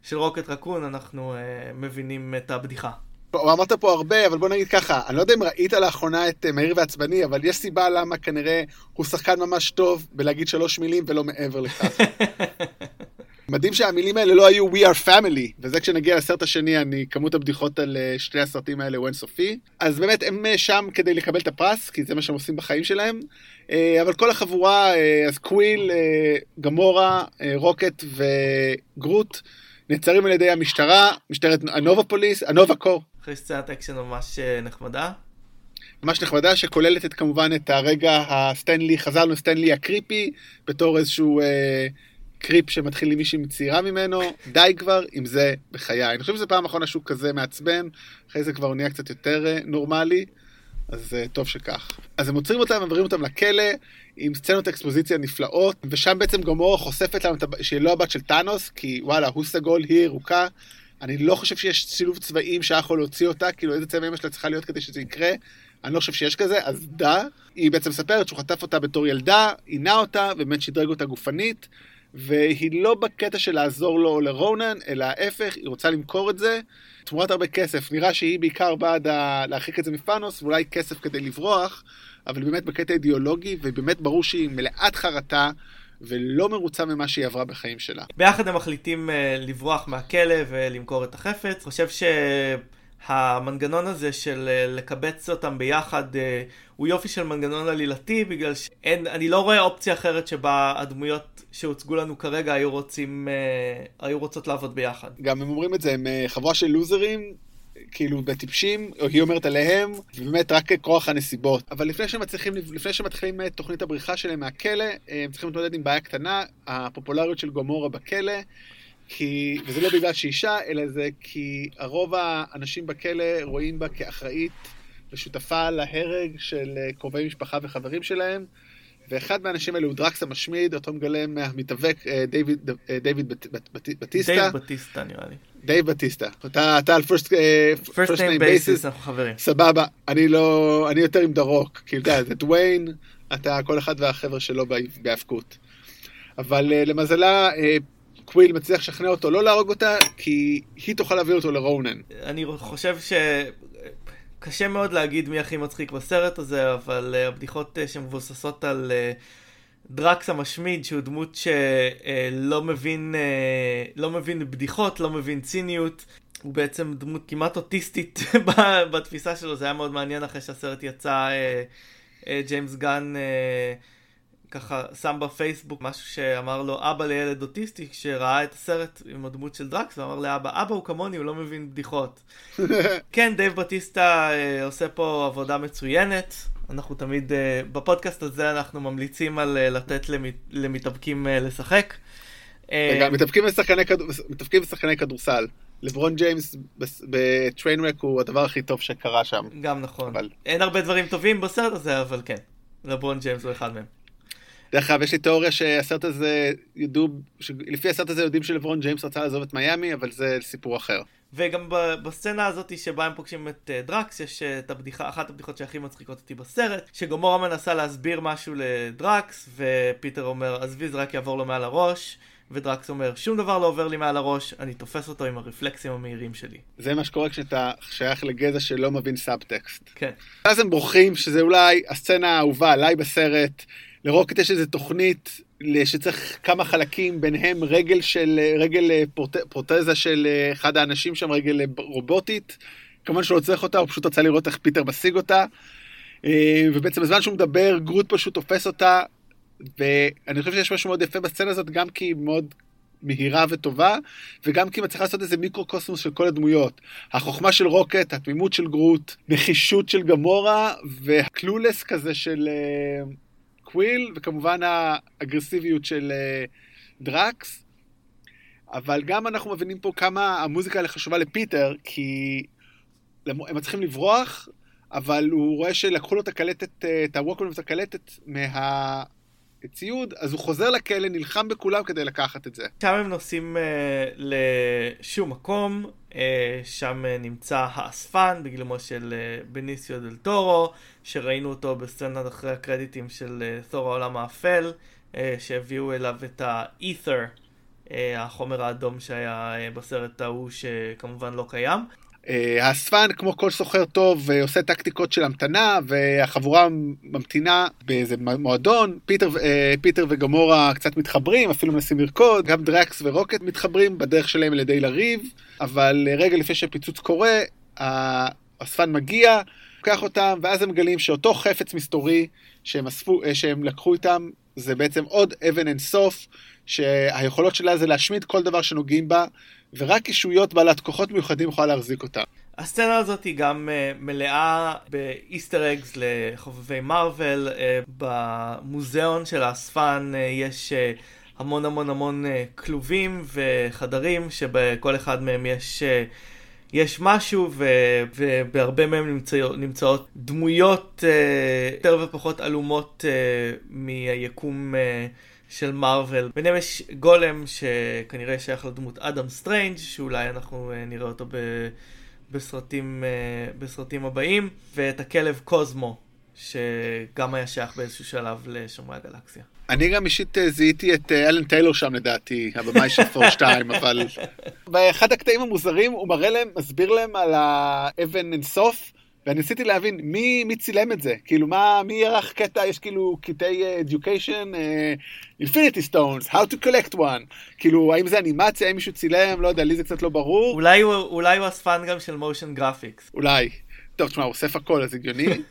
של רוקט רקון אנחנו מבינים את הבדיחה. אמרת פה הרבה, אבל בוא נגיד ככה, אני לא יודע אם ראית לאחרונה את מהיר ועצבני, אבל יש סיבה למה כנראה הוא שחקן ממש טוב בלהגיד שלוש מילים ולא מעבר לכך. מדהים שהמילים האלה לא היו We are family, וזה כשנגיע לסרט השני, אני, כמות הבדיחות על שתי הסרטים האלה הוא אינסופי. אז באמת, הם שם כדי לקבל את הפרס, כי זה מה שהם עושים בחיים שלהם. אבל כל החבורה, אז קוויל, גמורה, רוקט וגרוט, נעצרים על ידי המשטרה, משטרת הנובה police, הנובה קור. אחרי סצנת אקשן ממש נחמדה. ממש נחמדה, שכוללת את, כמובן את הרגע הסטנלי, חזרנו לסטן לי הקריפי, בתור איזשהו אה, creep שמתחיל עם מישהי מצעירה ממנו, די כבר עם זה בחיי. אני חושב שזו פעם אחרונה שהוא כזה מעצבן, אחרי זה כבר הוא נהיה קצת יותר אה, נורמלי, אז אה, טוב שכך. אז הם עוצרים אותם, מעבירים אותם לכלא, עם סצנות אקספוזיציה נפלאות, ושם בעצם גמורה חושפת לנו שהיא לא הבת של טאנוס, כי וואלה, הוא סגול, היא ירוקה. אני לא חושב שיש שילוב צבעים שהיה יכול להוציא אותה, כאילו איזה צבע אמא שלה צריכה להיות כדי שזה יקרה. אני לא חושב שיש כזה, אז דה. היא בעצם מספרת שהוא חטף אותה בתור ילדה, עינה אותה, ובאמת שדרג אותה גופנית, והיא לא בקטע של לעזור לו לרונן, אלא ההפך, היא רוצה למכור את זה תמורת הרבה כסף. נראה שהיא בעיקר בעד להרחיק את זה מפאנוס, ואולי כסף כדי לברוח, אבל באמת בקטע אידיאולוגי, ובאמת ברור שהיא מלאת חרטה. ולא מרוצה ממה שהיא עברה בחיים שלה. ביחד הם מחליטים uh, לברוח מהכלא ולמכור את החפץ. חושב שהמנגנון הזה של uh, לקבץ אותם ביחד uh, הוא יופי של מנגנון עלילתי, בגלל שאני לא רואה אופציה אחרת שבה הדמויות שהוצגו לנו כרגע היו רוצים, היו רוצות לעבוד ביחד. גם הם אומרים את זה, הם חבורה של לוזרים. כאילו בטיפשים, או היא אומרת עליהם, ובאמת רק כוח הנסיבות. אבל לפני שהם מצליחים, לפני שמתחילים את תוכנית הבריחה שלהם מהכלא, הם צריכים להתמודד עם בעיה קטנה, הפופולריות של גומורה בכלא. כי, וזה לא בגלל שהיא אישה, אלא זה כי הרוב האנשים בכלא רואים בה כאחראית ושותפה להרג של קרובי משפחה וחברים שלהם. ואחד מהאנשים האלה הוא דרקס המשמיד, אותו מגלם מהמתאבק דיוויד, דיוויד בטיסטה. דייב בטיסטה נראה לי. דייב בטיסטה. אתה, אתה על first name basis, אנחנו חברים. סבבה, אני לא, אני יותר עם דה רוק, כאילו, אתה יודע, זה דוויין, אתה כל אחד והחבר'ה שלו בהאבקות. אבל למזלה, קוויל מצליח לשכנע אותו לא להרוג אותה, כי היא תוכל להביא אותו לרונן. אני חושב ש... קשה מאוד להגיד מי הכי מצחיק בסרט הזה, אבל uh, הבדיחות uh, שמבוססות על uh, דרקס המשמיד, שהוא דמות שלא uh, מבין, uh, לא מבין בדיחות, לא מבין ציניות. הוא בעצם דמות כמעט אוטיסטית בתפיסה שלו, זה היה מאוד מעניין אחרי שהסרט יצא, uh, uh, ג'יימס גן uh, ככה שם בפייסבוק משהו שאמר לו אבא לילד אוטיסטי שראה את הסרט עם הדמות של דרקס ואמר לאבא אבא הוא כמוני הוא לא מבין בדיחות. כן דייב בטיסטה אה, עושה פה עבודה מצוינת אנחנו תמיד אה, בפודקאסט הזה אנחנו ממליצים על אה, לתת למת, למתאבקים אה, לשחק. רגע, מתאבקים ושחקני כדורסל. לברון ג'יימס ב Trainwreck הוא הדבר הכי טוב שקרה שם. גם נכון. אבל... אין הרבה דברים טובים בסרט הזה אבל כן. לברון ג'יימס הוא אחד מהם. דרך אגב, יש לי תיאוריה שהסרט הזה, ידעו, לפי הסרט הזה יודעים שלברון ג'יימס רצה לעזוב את מיאמי, אבל זה סיפור אחר. וגם בסצנה הזאת שבה הם פוגשים את uh, דרקס, יש uh, את הבדיחה, אחת הבדיחות שהכי מצחיקות אותי בסרט, שגמורה מנסה להסביר משהו לדרקס, ופיטר אומר, עזבי, זה רק יעבור לו מעל הראש. ודרקס אומר, שום דבר לא עובר לי מעל הראש, אני תופס אותו עם הרפלקסים המהירים שלי. זה מה שקורה כשאתה שייך לגזע שלא מבין סאבטקסט. כן. אז הם בורחים, שזה אולי הסצנה האהובה עליי בסרט. לרוקט יש איזה תוכנית שצריך כמה חלקים, ביניהם רגל של, רגל אה, פרוט, פרוטזה של אה, אחד האנשים שם, רגל אה, רובוטית. כמובן שהוא לא צריך אותה, הוא פשוט רצה לראות איך פיטר משיג אותה. ובעצם בזמן שהוא מדבר, גרוט פשוט תופס אותה, ואני חושב שיש משהו מאוד יפה בסצנה הזאת, גם כי היא מאוד מהירה וטובה, וגם כי מצליחה לעשות איזה מיקרו-קוסמוס של כל הדמויות. החוכמה של רוקט, התמימות של גרוט, נחישות של גמורה, וה clueless כזה של... קוויל, וכמובן האגרסיביות של uh, דרקס. אבל גם אנחנו מבינים פה כמה המוזיקה האלה חשובה לפיטר, כי הם מצליחים לברוח, אבל הוא רואה שלקחו לו את הקלטת, אה, את הווקמן ואת הקלטת מה... ציוד, אז הוא חוזר לכלא, נלחם בכולם כדי לקחת את זה. שם הם נוסעים uh, לשום מקום, uh, שם uh, נמצא האספן בגילומו של uh, בניסיו דל טורו, שראינו אותו בסצנת אחרי הקרדיטים של uh, תור העולם האפל, uh, שהביאו אליו את האת'ר, uh, החומר האדום שהיה uh, בסרט ההוא שכמובן לא קיים. אה, האספן, כמו כל סוחר טוב, אה, עושה טקטיקות של המתנה, והחבורה ממתינה באיזה מועדון. פיטר, אה, פיטר וגמורה קצת מתחברים, אפילו מנסים לרקוד. גם דרקס ורוקט מתחברים בדרך שלהם על ידי לריב, אבל רגע לפני שהפיצוץ קורה, האספן מגיע, לוקח אותם, ואז הם מגלים שאותו חפץ מסתורי שהם, אספו, שהם לקחו איתם, זה בעצם עוד אבן אין סוף, שהיכולות שלה זה להשמיד כל דבר שנוגעים בה, ורק אישויות בעלת כוחות מיוחדים יכולה להחזיק אותה. הסצנה הזאת היא גם uh, מלאה באיסטר אגס לחובבי מארוול. Uh, במוזיאון של האספן uh, יש המון המון המון כלובים וחדרים שבכל אחד מהם יש... יש משהו ו, ובהרבה מהם נמצא, נמצאות דמויות יותר ופחות עלומות מהיקום של מארוול. ביניהם יש גולם שכנראה שייך לדמות אדם סטרנג' שאולי אנחנו uh, נראה אותו ב... בסרטים, uh, בסרטים הבאים, ואת הכלב קוזמו, שגם היה שייך באיזשהו שלב לשומרי הגלקסיה. אני גם אישית אה, זיהיתי את אלן טיילור שם לדעתי, הבמאי של פור 2, אבל... באחד הקטעים המוזרים הוא מראה להם, מסביר להם על האבן אינסוף, ואני ניסיתי להבין מי, מי צילם את זה, כאילו מה, מי ערך קטע, יש כאילו קטעי uh, education, uh, infinity stones, how to collect one, כאילו האם זה אנימציה, האם מישהו צילם, לא יודע, לי זה קצת לא ברור. אולי הוא, אולי הוא אספן גם של motion graphics. אולי. טוב, תשמע, הוא אוסף הכל, אז הגיוני.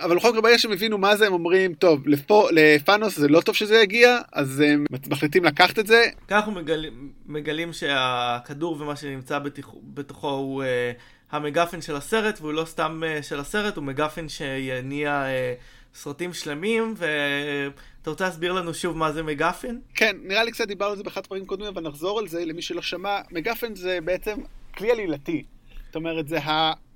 אבל בכל מקרה ברגע שהם הבינו מה זה הם אומרים טוב לפה לפאנוס זה לא טוב שזה יגיע אז הם מחליטים לקחת את זה. ככה אנחנו מגלים, מגלים שהכדור ומה שנמצא בתוכו, בתוכו הוא uh, המגפן של הסרט והוא לא סתם uh, של הסרט הוא מגפן שיניע uh, סרטים שלמים ואתה רוצה להסביר לנו שוב מה זה מגפן? כן נראה לי קצת דיברנו על זה באחד הפרקים קודמים אבל נחזור על זה למי שלא שמע מגפן זה בעצם כלי עלילתי. זאת אומרת זה.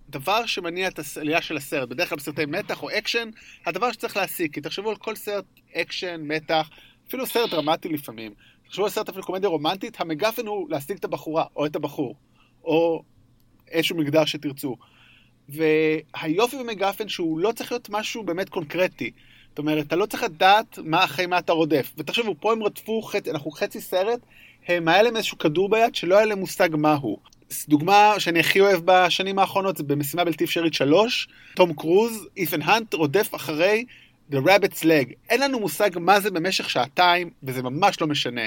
הדבר שמניע את העלילה של הסרט, בדרך כלל בסרטי מתח או אקשן, הדבר שצריך להשיג. כי תחשבו על כל סרט אקשן, מתח, אפילו סרט דרמטי לפעמים. תחשבו על סרט אפילו קומדיה רומנטית, ה MacGuffin הוא להשיג את הבחורה, או את הבחור, או איזשהו מגדר שתרצו. והיופי ב MacGuffin שהוא לא צריך להיות משהו באמת קונקרטי. זאת אומרת, אתה לא צריך לדעת מה אחרי מה אתה רודף. ותחשבו, פה הם רדפו, חצי, אנחנו חצי סרט, הם היה להם איזשהו כדור ביד שלא היה להם מושג מהו. דוגמה שאני הכי אוהב בשנים האחרונות זה במשימה בלתי אפשרית 3, תום קרוז, איפן האנט רודף אחרי The Rabbit's Leg. אין לנו מושג מה זה במשך שעתיים, וזה ממש לא משנה.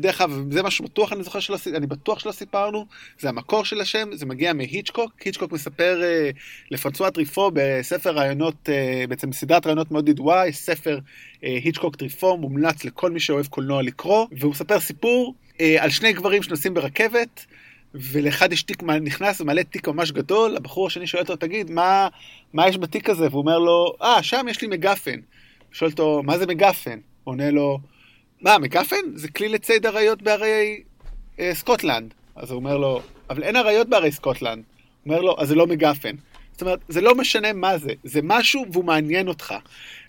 דרך אגב, זה משהו בטוח אני זוכר שלא, אני בטוח שלא סיפרנו, זה המקור של השם, זה מגיע מהיצ'קוק, היצ'קוק מספר uh, לפרנסואה טריפו בספר רעיונות, uh, בעצם סדרת רעיונות מאוד ידועה, יש ספר uh, היצ'קוק טריפו, מומלץ לכל מי שאוהב קולנוע לקרוא, והוא מספר סיפור uh, על שני גברים שנוסעים ברכבת, ולאחד יש תיק נכנס ומלא תיק ממש גדול, הבחור השני שואל אותו, תגיד, מה, מה יש בתיק הזה? והוא אומר לו, אה, ah, שם יש לי MacGuffin. שואל אותו, מה זה MacGuffin? עונה לו, מה, MacGuffin? זה כלי לציד אריות בהרי אה, סקוטלנד. אז הוא אומר לו, אבל אין אריות בהרי סקוטלנד. הוא אומר לו, אז זה לא MacGuffin. זאת אומרת, זה לא משנה מה זה, זה משהו והוא מעניין אותך.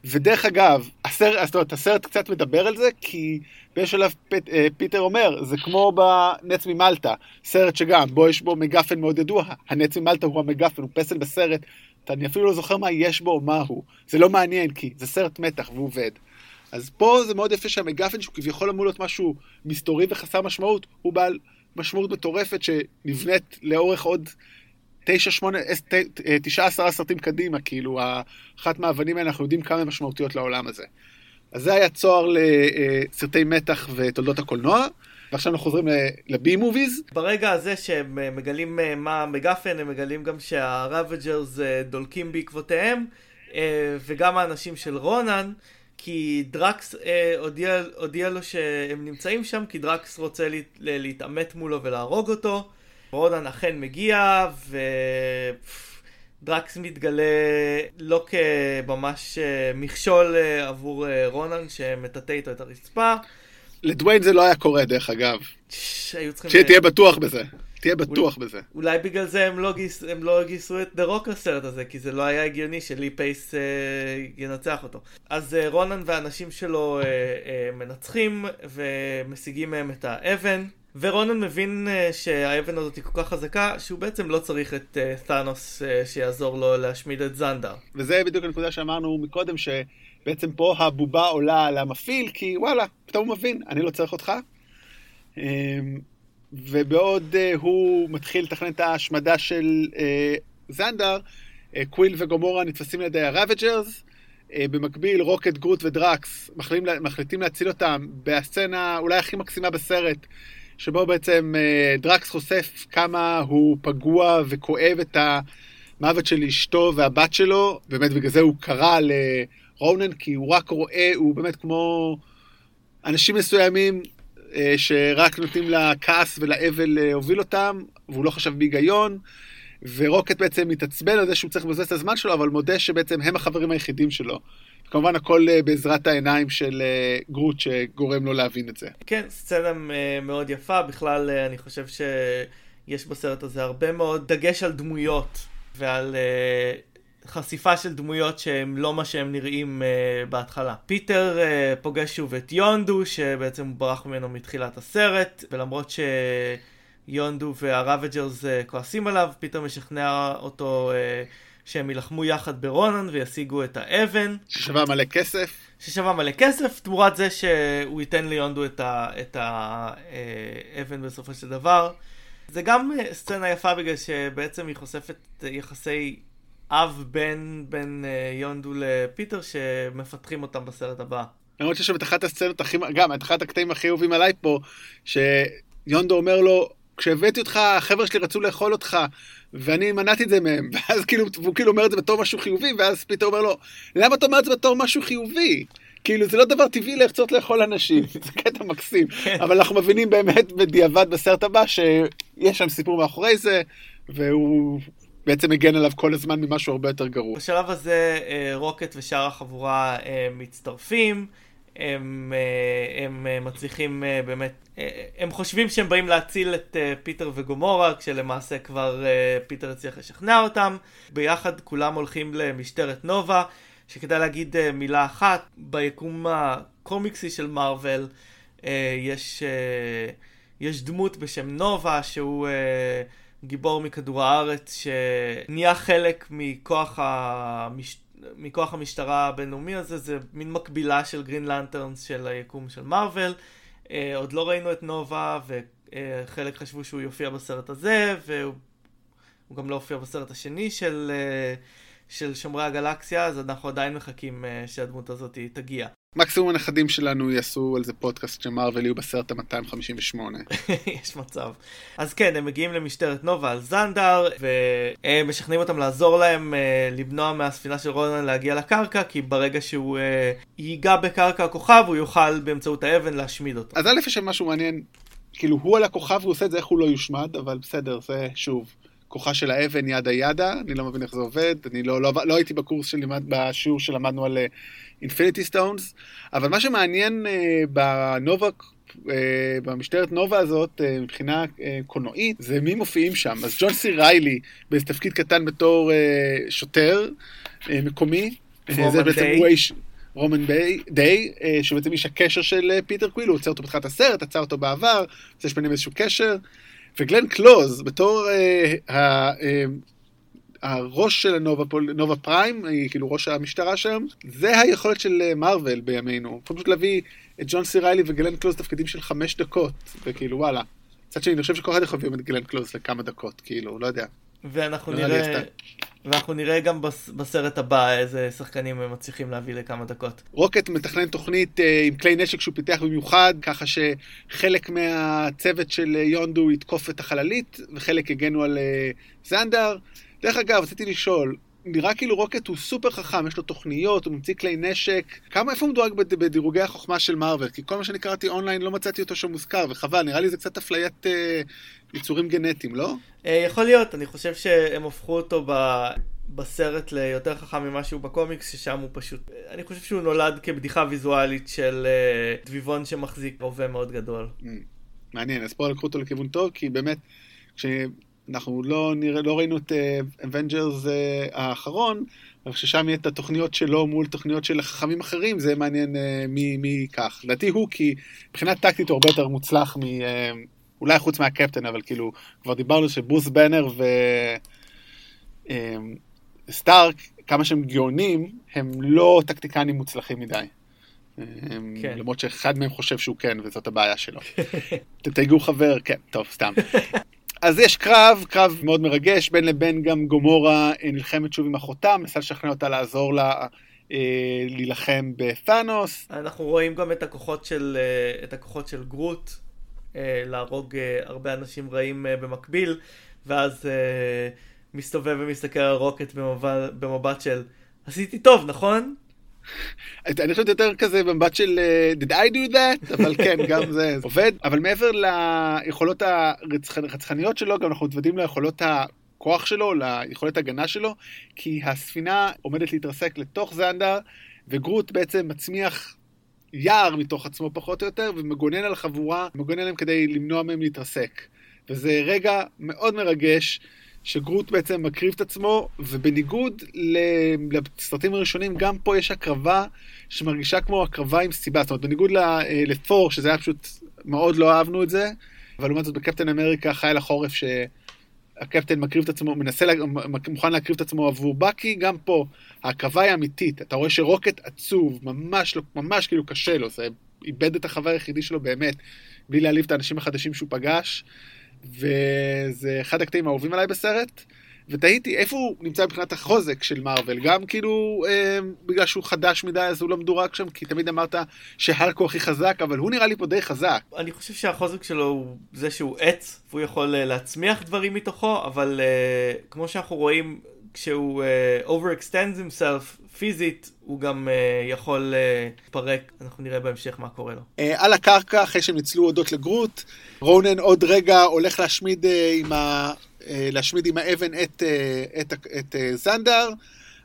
ודרך אגב, הסרט, זאת אומרת, הסרט קצת מדבר על זה, כי באיזשהו שלב פט, אה, פיטר אומר, זה כמו בנץ ממלטה, סרט שגם, בו יש בו מגפן מאוד ידוע, הנץ ממלטה הוא המגפן, הוא פסל בסרט, אני אפילו לא זוכר מה יש בו או מה הוא. זה לא מעניין, כי זה סרט מתח והוא עובד. אז פה זה מאוד יפה שהמגפן, שהוא כביכול אמור להיות משהו מסתורי וחסר משמעות, הוא בעל משמעות מטורפת שנבנית לאורך עוד תשע, שמונה, אה, תשעה, עשרה סרטים קדימה, כאילו, אחת מהאבנים האלה, אנחנו יודעים כמה משמעותיות לעולם הזה. אז זה היה צוהר לסרטי מתח ותולדות הקולנוע. ועכשיו אנחנו חוזרים ל B-movies. ברגע הזה שהם אה, מגלים אה, מה MacGuffin, הם מגלים גם שהראבג'רס דולקים בעקבותיהם, וגם האנשים של רונן, כי דרקס הודיע, הודיע לו שהם נמצאים שם, כי דרקס רוצה להתעמת מולו ולהרוג אותו. רונן אכן מגיע, ודרקס מתגלה לא כממש אה, מכשול אה, עבור אה, רונן שמטאטא איתו את הרצפה. לדוויין זה לא היה קורה דרך אגב. שתהיה בטוח בזה. תהיה בטוח בזה. אולי בגלל זה הם לא, גיס, הם לא גייסו את דה רוק לסרט הזה, כי זה לא היה הגיוני שלי פייס אה, ינצח אותו. אז אה, רונן והאנשים שלו אה, אה, מנצחים ומשיגים מהם את האבן. ורונן מבין uh, שהאבן הזאת היא כל כך חזקה, שהוא בעצם לא צריך את uh, תאנוס uh, שיעזור לו להשמיד את זנדר. וזה בדיוק הנקודה שאמרנו מקודם, שבעצם פה הבובה עולה על המפעיל, כי וואלה, פתאום הוא מבין, אני לא צריך אותך. Um, ובעוד uh, הוא מתחיל לתכנן את ההשמדה של uh, זנדר, uh, קוויל וגומורה נתפסים לידי הראבג'רס. Uh, במקביל, רוקט, גרוט ודרקס מחליטים, מחליטים להציל אותם בסצנה אולי הכי מקסימה בסרט, שבו בעצם uh, דרקס חושף כמה הוא פגוע וכואב את המוות של אשתו והבת שלו, באמת בגלל זה הוא קרא לרונן, כי הוא רק רואה, הוא באמת כמו אנשים מסוימים שרק נותנים לכעס ולאבל להוביל אותם, והוא לא חשב בהיגיון. ורוקט בעצם מתעצבן על זה שהוא צריך לבזבז את הזמן שלו, אבל מודה שבעצם הם החברים היחידים שלו. כמובן הכל אה, בעזרת העיניים של אה, גרוט שגורם לו להבין את זה. כן, סצנה אה, מאוד יפה, בכלל אני חושב שיש בסרט הזה הרבה מאוד דגש על דמויות ועל חשיפה של דמויות שהם לא מה שהם נראים בהתחלה. פיטר פוגש שוב את יונדו, שבעצם הוא ברח ממנו מתחילת הסרט, ולמרות ש... יונדו והראבג'רס כועסים עליו, פיטר משכנע אותו שהם יילחמו יחד ברונן וישיגו את האבן. ששווה מלא כסף. ששווה מלא כסף, תמורת זה שהוא ייתן ליונדו את, האבן בסופו של דבר. זה גם סצנה יפה בגלל שבעצם היא חושפת יחסי אב בין, בין אה, יונדו לפיטר שמפתחים אותם בסרט הבא. למרות שיש שם את אחת הסצנות הכי, גם את אחת הקטעים הכי אהובים עליי פה, שיונדו אומר לו, כשהבאתי אותך, החבר'ה שלי רצו לאכול אותך, ואני מנעתי את זה מהם. ואז כאילו, והוא כאילו אומר את זה בתור משהו חיובי, ואז פתאום אומר לו, למה אתה אומר את זה בתור משהו חיובי? כאילו, זה לא דבר טבעי לרצות לאכול אנשים, זה קטע מקסים. כן. אבל אנחנו מבינים באמת בדיעבד בסרט הבא, שיש שם סיפור מאחורי זה, והוא בעצם מגן עליו כל הזמן ממשהו הרבה יותר גרוע. בשלב הזה אה, רוקט ושאר החבורה אה, מצטרפים. הם, אה, הם מצליחים באמת, הם חושבים שהם באים להציל את פיטר וגומורה, כשלמעשה כבר פיטר הצליח לשכנע אותם. ביחד כולם הולכים למשטרת נובה, שכדאי להגיד מילה אחת, ביקום הקומיקסי של מארוול יש, יש דמות בשם נובה, שהוא גיבור מכדור הארץ, שנהיה חלק מכוח המשטרה. מכוח המשטרה הבינלאומי הזה, זה מין מקבילה של גרין לנטרנס של היקום של מארוול. Uh, עוד לא ראינו את נובה, וחלק חשבו שהוא יופיע בסרט הזה, והוא גם לא הופיע בסרט השני של, uh, של שומרי הגלקסיה, אז אנחנו עדיין מחכים uh, שהדמות הזאת תגיע. מקסימום הנכדים שלנו יעשו על זה פודקאסט שמרוויל יהיו בסרט ה-258. יש מצב. אז כן, הם מגיעים למשטרת נובה על זנדר, והם משכנעים אותם לעזור להם uh, למנוע מהספינה של רונן להגיע לקרקע, כי ברגע שהוא uh, ייגע בקרקע הכוכב, הוא יוכל באמצעות האבן להשמיד אותו. אז א' יש שם משהו מעניין, כאילו הוא על הכוכב והוא עושה את זה איך הוא לא יושמד, אבל בסדר, זה שוב. כוחה של האבן ידה ידה, אני לא מבין איך זה עובד, אני לא, לא, לא הייתי בקורס שלימד, בשיעור שלמדנו על Infinity Stones, אבל מה שמעניין uh, בנובה, uh, במשטרת נובה הזאת, uh, מבחינה uh, קולנועית, זה מי מופיעים שם. אז ג'ון סי ריילי, באיזה תפקיד קטן בתור uh, שוטר uh, מקומי, זה בעצם הוא האיש... רומן דיי, שבעצם איש הקשר של פיטר קוויל, הוא עוצר אותו בתחילת הסרט, עצר אותו בעבר, יש ביניהם איזשהו קשר. וגלן קלוז, בתור אה, אה, הראש של הנובה נובה פריים, אה, כאילו ראש המשטרה שם, זה היכולת של אה, מארוול בימינו. פשוט להביא את ג'ון סי ריילי וגלן קלוז תפקידים של חמש דקות, וכאילו וואלה. מצד שני, אני חושב שכל אחד יכול להביא את גלן קלוז לכמה דקות, כאילו, לא יודע. ואנחנו לא נראה... ואנחנו נראה גם בסרט הבא איזה שחקנים הם מצליחים להביא לכמה דקות. רוקט מתכנן תוכנית אה, עם כלי נשק שהוא פיתח במיוחד, ככה שחלק מהצוות של אה, יונדו יתקוף את החללית, וחלק יגנו על אה, זנדר. דרך אגב, רציתי לשאול, נראה כאילו רוקט הוא סופר חכם, יש לו תוכניות, הוא ממציא כלי נשק. כמה, איפה הוא מדורג בדירוגי החוכמה של מארוול? כי כל מה שאני קראתי אונליין לא מצאתי אותו שם מוזכר, וחבל, נראה לי זה קצת אפליית אה, יצורים גנטיים, לא? אה, יכול להיות, אני חושב שהם הפכו אותו ב... בסרט ליותר חכם ממה שהוא בקומיקס, ששם הוא פשוט... אני חושב שהוא נולד כבדיחה ויזואלית של uh, דביבון שמחזיק רובה מאוד גדול. Mm, מעניין, אז פה לקחו אותו לכיוון טוב, כי באמת... כשאנחנו לא, נראה, לא ראינו את Avengers uh, uh, האחרון, אבל ששם יהיה את התוכניות שלו מול תוכניות של חכמים אחרים, זה מעניין uh, מי, מי ייקח. לדעתי הוא, כי מבחינה טקטית הוא הרבה יותר מוצלח מ... Uh, אולי חוץ מהקפטן, אבל כאילו, כבר דיברנו שברוס בנר וסטארק, uh, כמה שהם גאונים, הם לא טקטיקנים מוצלחים מדי. כן. למרות שאחד מהם חושב שהוא כן, וזאת הבעיה שלו. תתייגו חבר, כן, טוב, סתם. אז יש קרב, קרב מאוד מרגש, בין לבין גם גומורה אה, נלחמת שוב עם אחותה, מנסה לשכנע אותה לעזור לה אה, להילחם בתאנוס. אנחנו רואים גם את הכוחות של, אה, את הכוחות של גרוט, להרוג הרבה אנשים רעים במקביל, ואז מסתובב ומסתכל על רוקט במבט, במבט של עשיתי טוב, נכון? אני חושב יותר כזה במבט של אה, did I do that אבל כן גם זה עובד אבל מעבר ליכולות הרצחניות שלו גם אנחנו מתוודים ליכולות הכוח שלו ליכולת הגנה שלו כי הספינה עומדת להתרסק לתוך זנדר וגרוט בעצם מצמיח יער מתוך עצמו פחות או יותר ומגונן על החבורה מגונן עליהם כדי למנוע מהם להתרסק וזה רגע מאוד מרגש. שגרוט בעצם מקריב את עצמו, ובניגוד לסרטים הראשונים, גם פה יש הקרבה שמרגישה כמו הקרבה עם סיבה. זאת אומרת, בניגוד אה, לתור, שזה היה פשוט, מאוד לא אהבנו את זה, אבל לעומת זאת בקפטן אמריקה חי לחורף שהקפטן מקריב את עצמו, מנסה, מוכן להקריב את עצמו עבור בקי, גם פה ההקרבה היא אמיתית. אתה רואה שרוקט עצוב, ממש, לא, ממש כאילו קשה לו, זה איבד את החבר היחידי שלו באמת, בלי להעליב את האנשים החדשים שהוא פגש. וזה אחד הקטעים האהובים עליי בסרט. ותהיתי איפה הוא נמצא מבחינת החוזק של מארוול, גם כאילו אה, בגלל שהוא חדש מדי אז הוא לא מדורג שם, כי תמיד אמרת שהלקו הכי חזק, אבל הוא נראה לי פה די חזק. אני חושב שהחוזק שלו הוא זה שהוא עץ, והוא יכול אה, להצמיח דברים מתוכו, אבל אה, כמו שאנחנו רואים, כשהוא uh, overextends himself פיזית, הוא גם uh, יכול להתפרק, uh, אנחנו נראה בהמשך מה קורה לו. Uh, על הקרקע, אחרי שהם ניצלו הודות לגרוט, רונן עוד רגע הולך להשמיד, uh, עם, ה, uh, להשמיד עם האבן את, uh, את, את, את uh, זנדר,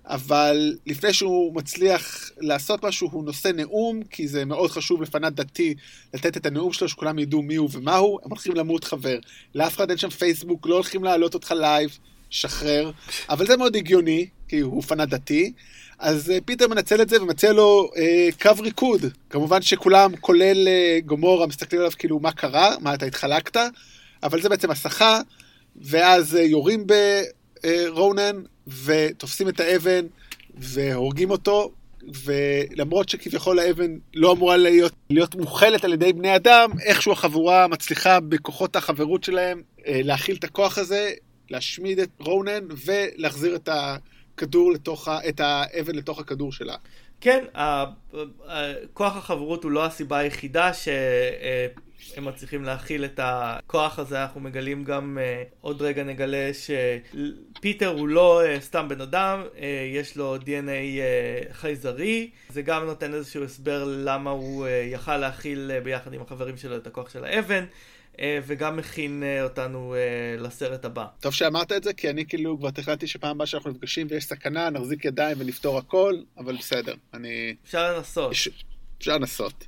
אבל לפני שהוא מצליח לעשות משהו, הוא נושא נאום, כי זה מאוד חשוב לפנאט דתי לתת את הנאום שלו, שכולם ידעו מי הוא ומה הוא, הם הולכים למות חבר. לאף אחד אין שם פייסבוק, לא הולכים להעלות אותך live. שחרר, אבל זה מאוד הגיוני, כי הוא פנאט דתי. אז uh, פיטר מנצל את זה ומציע לו uh, קו ריקוד. כמובן שכולם, כולל uh, גומורה, מסתכלים עליו כאילו מה קרה, מה אתה התחלקת, אבל זה בעצם הסחה, ואז uh, יורים ברונן ותופסים את האבן והורגים אותו, ולמרות שכביכול האבן לא אמורה להיות, להיות מוכלת על ידי בני אדם, איכשהו החבורה מצליחה בכוחות החברות שלהם להכיל את הכוח הזה, להשמיד את רונן ולהחזיר את הכדור לתוך, את האבן לתוך הכדור שלה. כן, כוח החברות הוא לא הסיבה היחידה שהם מצליחים להכיל את הכוח הזה, אנחנו מגלים גם, אה, עוד רגע נגלה שפיטר הוא לא אה, סתם בן אדם, אה, יש לו DNA חייזרי, זה גם נותן איזשהו הסבר למה הוא יכל להכיל ביחד עם החברים שלו את הכוח של האבן. אה, וגם מכין אה, אותנו אה, לסרט הבא. טוב שאמרת את זה, כי אני כאילו כבר תכננתי שפעם הבאה שאנחנו נפגשים ויש סכנה, נחזיק ידיים ונפתור הכל, אבל בסדר, אני... אפשר לנסות. אפשר לנסות.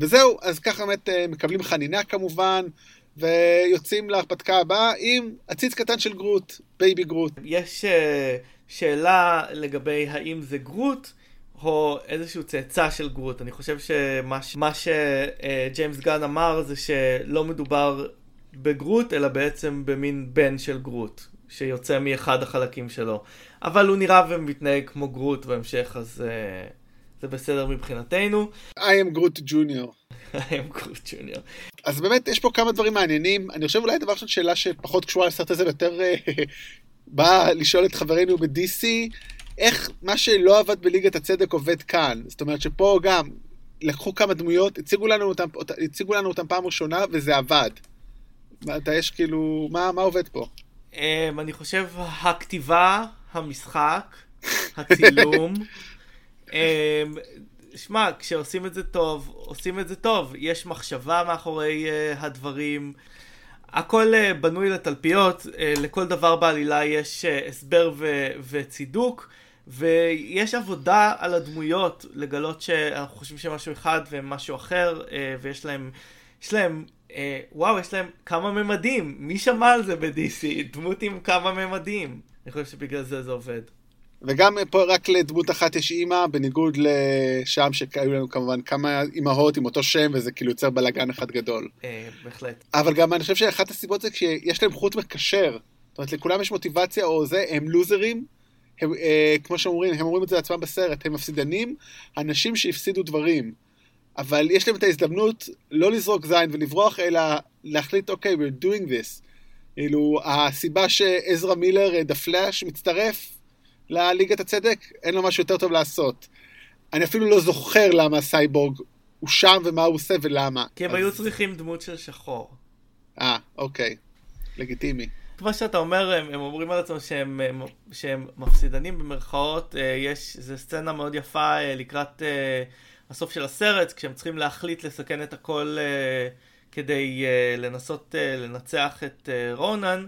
וזהו, אז ככה באמת מקבלים חנינה כמובן, ויוצאים להרפתקה הבאה עם עציץ קטן של גרוט, Baby גרוט. יש שאלה לגבי האם זה גרוט. או איזשהו צאצא של גרוט. אני חושב שמה שג'יימס גן אמר זה שלא מדובר בגרוט, אלא בעצם במין בן של גרוט, שיוצא מאחד החלקים שלו. אבל הוא נראה ומתנהג כמו גרוט בהמשך, אז uh, זה בסדר מבחינתנו. I am גרוט ג'וניור. I am גרוט ג'וניור. אז באמת יש פה כמה דברים מעניינים. אני חושב אולי דבר ראשון שאלה שפחות קשורה לסרט הזה ויותר אה, באה לשאול את חברינו ב-DC. איך מה שלא עבד בליגת הצדק עובד כאן. זאת אומרת שפה גם לקחו כמה דמויות, הציגו לנו אותם, הציגו לנו אותם פעם ראשונה וזה עבד. אתה יש כאילו, מה, מה עובד פה? Um, אני חושב הכתיבה, המשחק, הצילום. um, שמע, כשעושים את זה טוב, עושים את זה טוב. יש מחשבה מאחורי uh, הדברים. הכל uh, בנוי לתלפיות, uh, לכל דבר בעלילה יש uh, הסבר ו- וצידוק. ויש עבודה על הדמויות, לגלות שאנחנו חושבים שמשהו אחד והם משהו אחר, אה, ויש להם יש להם, אה, וואו, יש להם כמה ממדים. מי שמע על זה ב-DC? דמות עם כמה ממדים. אני חושב שבגלל זה זה עובד. וגם פה רק לדמות אחת יש אימא, בניגוד לשם שהיו לנו כמובן כמה אימהות עם אותו שם, וזה כאילו יוצר בלאגן אחד גדול. אה, בהחלט. אבל גם אני חושב שאחת הסיבות זה כשיש להם חוט מקשר. זאת אומרת, לכולם יש מוטיבציה או זה, הם לוזרים. הם, אה, כמו שאומרים, הם אומרים את זה לעצמם בסרט, הם מפסידנים, אנשים שהפסידו דברים. אבל יש להם את ההזדמנות לא לזרוק זין ולברוח, אלא להחליט, אוקיי, we're doing this. כאילו, הסיבה שעזרא מילר, דה פלאש, מצטרף לליגת הצדק, אין לו משהו יותר טוב לעשות. אני אפילו לא זוכר למה הסייבורג הוא שם ומה הוא עושה ולמה. כי הם אז... היו צריכים דמות של שחור. אה, אוקיי. לגיטימי. כמו שאתה אומר, הם, הם אומרים על עצמם שהם, הם, שהם מפסידנים במרכאות, אה, יש, זו סצנה מאוד יפה אה, לקראת אה, הסוף של הסרט, כשהם צריכים להחליט לסכן את הכל כדי לנסות לנצח את רונן.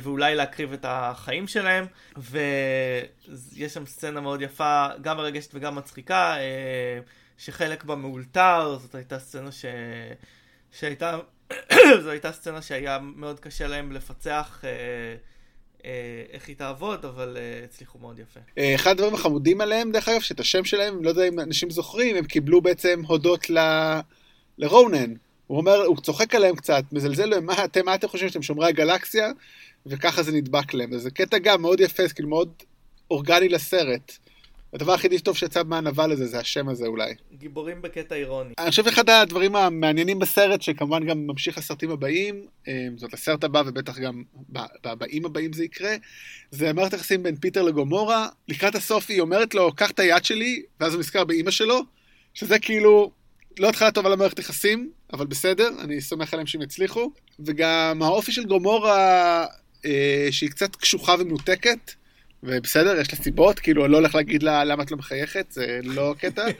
ואולי להקריב את החיים שלהם, ויש שם סצנה מאוד יפה, גם מרגשת וגם מצחיקה, שחלק בה מאולתר, זאת הייתה סצנה ש... שהייתה זו הייתה סצנה שהיה מאוד קשה להם לפצח אה, אה, איך היא תעבוד, אבל אה, הצליחו מאוד יפה. אה, אחד הדברים החמודים עליהם, דרך אגב, שאת השם שלהם, לא יודע אם אנשים זוכרים, הם קיבלו בעצם הודות ל... לרונן. הוא אומר, הוא צוחק עליהם קצת, מזלזל להם, מה אתם, מה אתם חושבים שאתם שומרי הגלקסיה? וככה זה נדבק להם. וזה קטע גם מאוד יפה, כאילו מאוד אורגני לסרט. הדבר הכי טוב שיצא מהנבל הזה זה השם הזה אולי. גיבורים בקטע אירוני. אני חושב שאחד הדברים המעניינים בסרט, שכמובן גם ממשיך לסרטים הבאים, אה, זאת הסרט הבא ובטח גם בבאים הבאים זה יקרה, זה מערכת יחסים בין פיטר לגומורה. לקראת הסוף היא אומרת לו, קח את היד שלי, ואז הוא נזכר באימא שלו, שזה כאילו לא התחלה טובה למערכת יחסים, אבל בסדר, אני סומך עליהם שהם יצליחו. וגם האופי של גומורה, אה, שהיא קצת קשוחה ומנותקת. ובסדר, יש לה סיבות, כאילו, אני לא הולך להגיד לה למה את לא מחייכת, זה לא הקטע.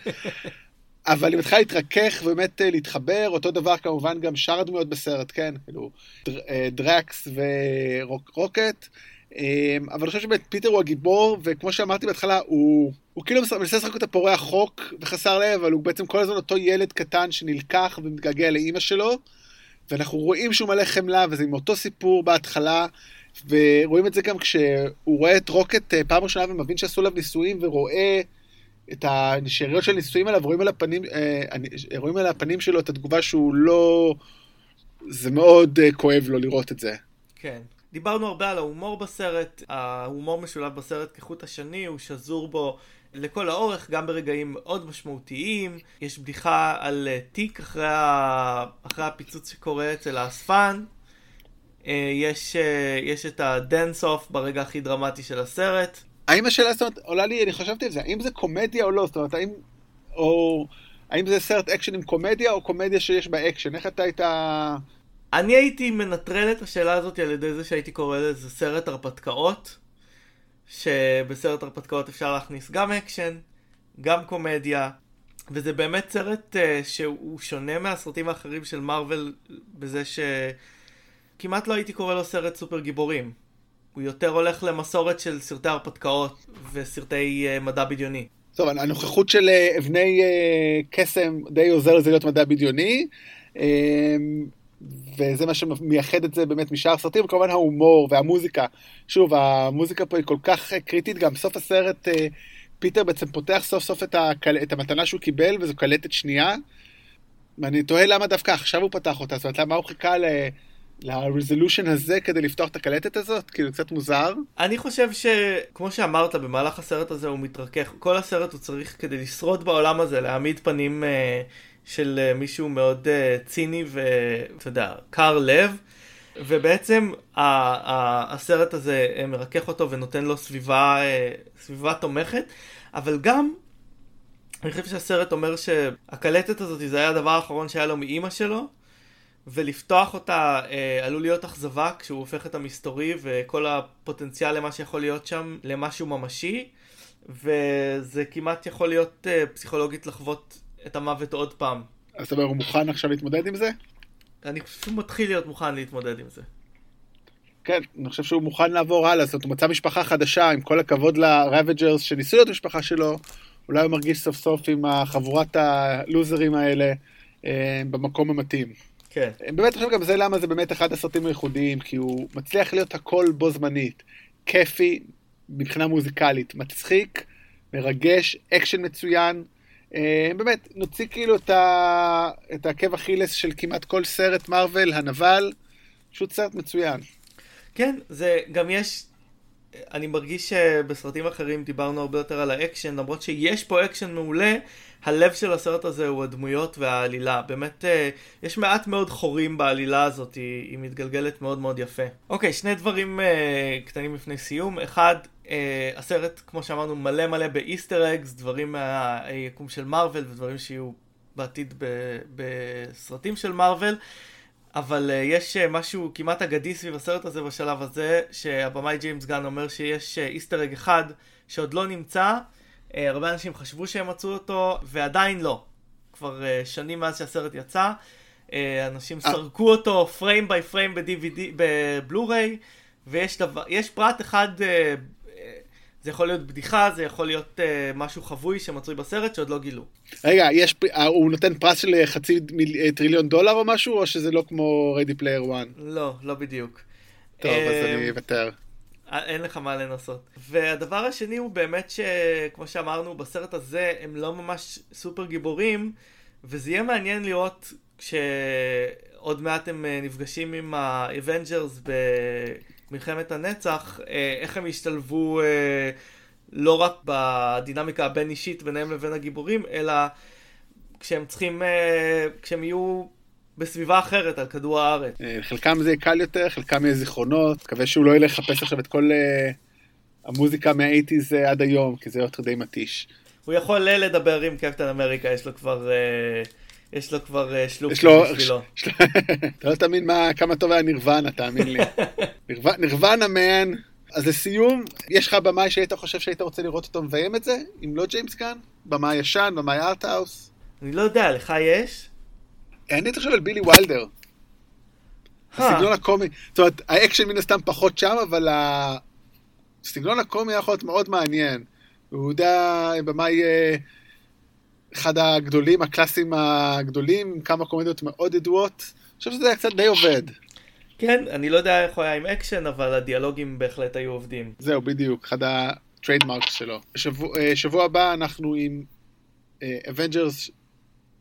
אבל היא מתחילה להתרכך ובאמת אה, להתחבר, אותו דבר כמובן גם שאר הדמויות בסרט, כן? כאילו, אה, דרקס ורוקט. אה, אבל אני חושב שבאמת פיטר הוא הגיבור, וכמו שאמרתי בהתחלה, הוא, הוא כאילו מנסה לשחק אותה פורע חוק וחסר לב, אבל הוא בעצם כל הזמן אותו ילד קטן שנלקח ומתגעגע לאימא שלו, ואנחנו רואים שהוא מלא חמלה, וזה עם אותו סיפור בהתחלה, ורואים את זה גם כשהוא רואה את רוקט אה, פעם ראשונה ומבין שעשו עליו ניסויים ורואה את השאריות של ניסויים עליו, רואים על הפנים, אה, רואים על הפנים שלו את התגובה שהוא לא... זה מאוד אה, כואב לו לראות את זה. כן. דיברנו הרבה על ההומור בסרט, ההומור משולב בסרט כחוט השני, הוא שזור בו לכל האורך, גם ברגעים מאוד משמעותיים. יש בדיחה על תיק אחרי, ה... אחרי הפיצוץ שקורה אצל האספן, אה, יש, אה, יש את ה dance off ברגע הכי דרמטי של הסרט. האם השאלה, זאת אומרת, עולה לי, אני חשבתי על זה, האם זה קומדיה או לא? זאת אומרת, האם... או... האם זה סרט אקשן עם קומדיה, או קומדיה שיש בה אקשן? איך אתה היית... אני הייתי מנטרל את השאלה הזאת על ידי זה שהייתי קורא לזה סרט הרפתקאות, שבסרט הרפתקאות אפשר להכניס גם אקשן, גם קומדיה, וזה באמת סרט uh, שהוא שונה מהסרטים האחרים של מארוול בזה ש... כמעט לא הייתי קורא לו סרט סופר גיבורים. הוא יותר הולך למסורת של סרטי הרפתקאות וסרטי uh, מדע בדיוני. טוב, הנוכחות של uh, אבני uh, קסם די עוזר לזה להיות מדע בדיוני, uh, וזה מה שמייחד את זה באמת משאר הסרטים, וכמובן ההומור והמוזיקה. שוב, המוזיקה פה היא כל כך קריטית, גם בסוף הסרט uh, פיטר בעצם פותח סוף סוף את, הקל... את המתנה שהוא קיבל, וזו קלטת שנייה. ואני תוהה למה דווקא עכשיו הוא פתח אותה, זאת אומרת, למה הוא חיכה ל... לרזולושן הזה כדי לפתוח את הקלטת הזאת? כאילו קצת מוזר. אני חושב שכמו שאמרת במהלך הסרט הזה הוא מתרכך כל הסרט הוא צריך כדי לשרוד בעולם הזה להעמיד פנים uh, של uh, מישהו מאוד uh, ציני ואתה יודע קר לב ובעצם ה- ה- הסרט הזה מרכך אותו ונותן לו סביבה uh, סביבה תומכת אבל גם אני חושב שהסרט אומר שהקלטת הזאת זה היה הדבר האחרון שהיה לו מאימא שלו ולפתוח אותה אה, עלול להיות אכזבה כשהוא הופך את המסתורי וכל הפוטנציאל למה שיכול להיות שם למשהו ממשי וזה כמעט יכול להיות אה, פסיכולוגית לחוות את המוות עוד פעם. אז אתה אומר הוא מוכן עכשיו להתמודד עם זה? אני חושב שהוא מתחיל להיות מוכן להתמודד עם זה. כן, אני חושב שהוא מוכן לעבור הלאה, זאת אומרת הוא מצא משפחה חדשה, עם כל הכבוד לרבג'רס שניסו להיות משפחה שלו, אולי הוא מרגיש סוף סוף עם החבורת הלוזרים האלה אה, במקום המתאים. כן. באמת חושב גם זה למה זה באמת אחד הסרטים הייחודיים, כי הוא מצליח להיות הכל בו זמנית. כיפי מבחינה מוזיקלית, מצחיק, מרגש, אקשן מצוין. אה, באמת, נוציא כאילו את, ה... את העקב אכילס של כמעט כל סרט מארוול, הנבל, פשוט סרט מצוין. כן, זה גם יש, אני מרגיש שבסרטים אחרים דיברנו הרבה יותר על האקשן, למרות שיש פה אקשן מעולה, הלב של הסרט הזה הוא הדמויות והעלילה. באמת, אה, יש מעט מאוד חורים בעלילה הזאת, היא, היא מתגלגלת מאוד מאוד יפה. אוקיי, שני דברים uh, קטנים לפני סיום. אחד, uh, הסרט, כמו שאמרנו, מלא מלא ב Easter eggs, דברים מהיקום של מארוול ודברים שיהיו בעתיד בסרטים של מארוול. אבל uh, יש uh, משהו כמעט אגדי סביב הסרט הזה בשלב הזה, שהבמאי ג'יימס גן אומר שיש איסטר uh, אג אחד שעוד לא נמצא, הרבה אנשים חשבו שהם מצאו אותו, ועדיין לא. כבר uh, שנים מאז שהסרט יצא, uh, אנשים סרקו אותו frame by frame ב-DVD, בבלו-ריי, ויש דבר, יש פרט אחד, uh, זה יכול להיות בדיחה, זה יכול להיות uh, משהו חבוי שמצוי בסרט שעוד לא גילו. רגע, יש, הוא נותן פרס של חצי מיל, טריליון דולר או משהו, או שזה לא כמו Ready Player 1? לא, לא בדיוק. טוב, אז אני אוותר. אין לך מה לנסות. והדבר השני הוא באמת שכמו שאמרנו בסרט הזה הם לא ממש סופר גיבורים וזה יהיה מעניין לראות כשעוד מעט הם נפגשים עם ה Avengers במלחמת הנצח איך הם ישתלבו לא רק בדינמיקה הבין אישית ביניהם לבין הגיבורים אלא כשהם צריכים כשהם יהיו בסביבה אחרת על כדור הארץ. חלקם זה קל יותר, חלקם יהיה זיכרונות, מקווה שהוא לא ילך לחפש עכשיו את כל uh, המוזיקה מהאיטיז uh, עד היום, כי זה יותר די מתיש. הוא יכול לדבר עם קפטן אמריקה, יש לו כבר... Uh, יש לו כבר uh, שלוק בשבילו. אתה לא תאמין מה, כמה טוב היה נירוונה, תאמין לי. נירוונה מן. אז לסיום, יש לך במאי שהיית חושב שהיית רוצה לראות אותו מביים את זה? אם לא ג'יימס גן? במאי ישן, במאי arthouse? אני לא יודע, לך יש? אני חושב על בילי וילדר. הסגנון הקומי, זאת אומרת, האקשן מן הסתם פחות שם, אבל הסגנון הקומי יכול להיות מאוד מעניין. הוא יודע יהיה אחד הגדולים, הקלאסים הגדולים, עם כמה קומדיות מאוד ידועות. אני חושב שזה היה קצת די עובד. כן, אני לא יודע איך הוא היה עם אקשן, אבל הדיאלוגים בהחלט היו עובדים. זהו, בדיוק, אחד ה trademarks שלו. שבוע, שבוע הבא אנחנו עם Avengers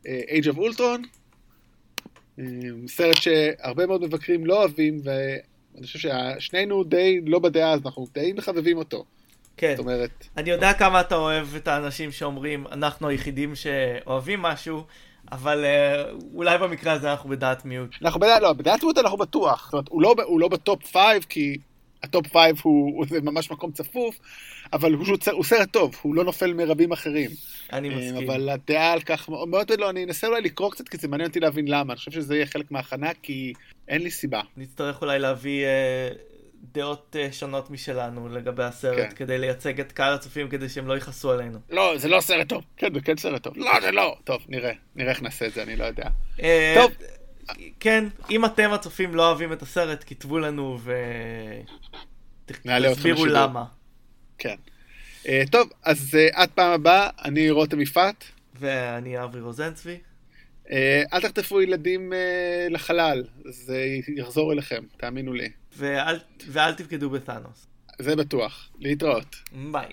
Age of Ultron. סרט שהרבה מאוד מבקרים לא אוהבים, ואני חושב ששנינו די לא בדעה, אז אנחנו די מחבבים אותו. כן. זאת אומרת... אני יודע כמה אתה אוהב את האנשים שאומרים, אנחנו היחידים שאוהבים משהו, אבל אולי במקרה הזה אנחנו בדעת מיעוט. אנחנו בדעת, לא, בדעת מיעוט אנחנו בטוח. זאת אומרת, הוא לא, הוא לא ב top five, כי ה top five הוא, הוא ממש מקום צפוף, אבל הוא, הוא סרט טוב, הוא לא נופל מרבים אחרים. אני מסכים. אבל הדעה על כך מאוד לא, אני אנסה אולי לקרוא קצת, כי זה מעניין אותי להבין למה. אני חושב שזה יהיה חלק מההכנה, כי אין לי סיבה. נצטרך אולי להביא אה, דעות אה, שונות משלנו לגבי הסרט, כן. כדי לייצג את קהל הצופים, כדי שהם לא יכעסו עלינו. לא, זה לא סרט טוב. כן, זה כן סרט טוב. לא, זה לא. טוב, נראה. נראה איך נעשה את זה, אני לא יודע. אה, טוב. כן, אם אתם הצופים לא אוהבים את הסרט, כתבו לנו ו... תסבירו למה. כן. Uh, טוב, אז uh, עד פעם הבאה, אני רותם יפעת. ואני אבי רוזנצבי. Uh, אל תחטפו ילדים uh, לחלל, זה יחזור אליכם, תאמינו לי. ואל, ואל תבגדו בתאנוס. זה בטוח. להתראות. ביי.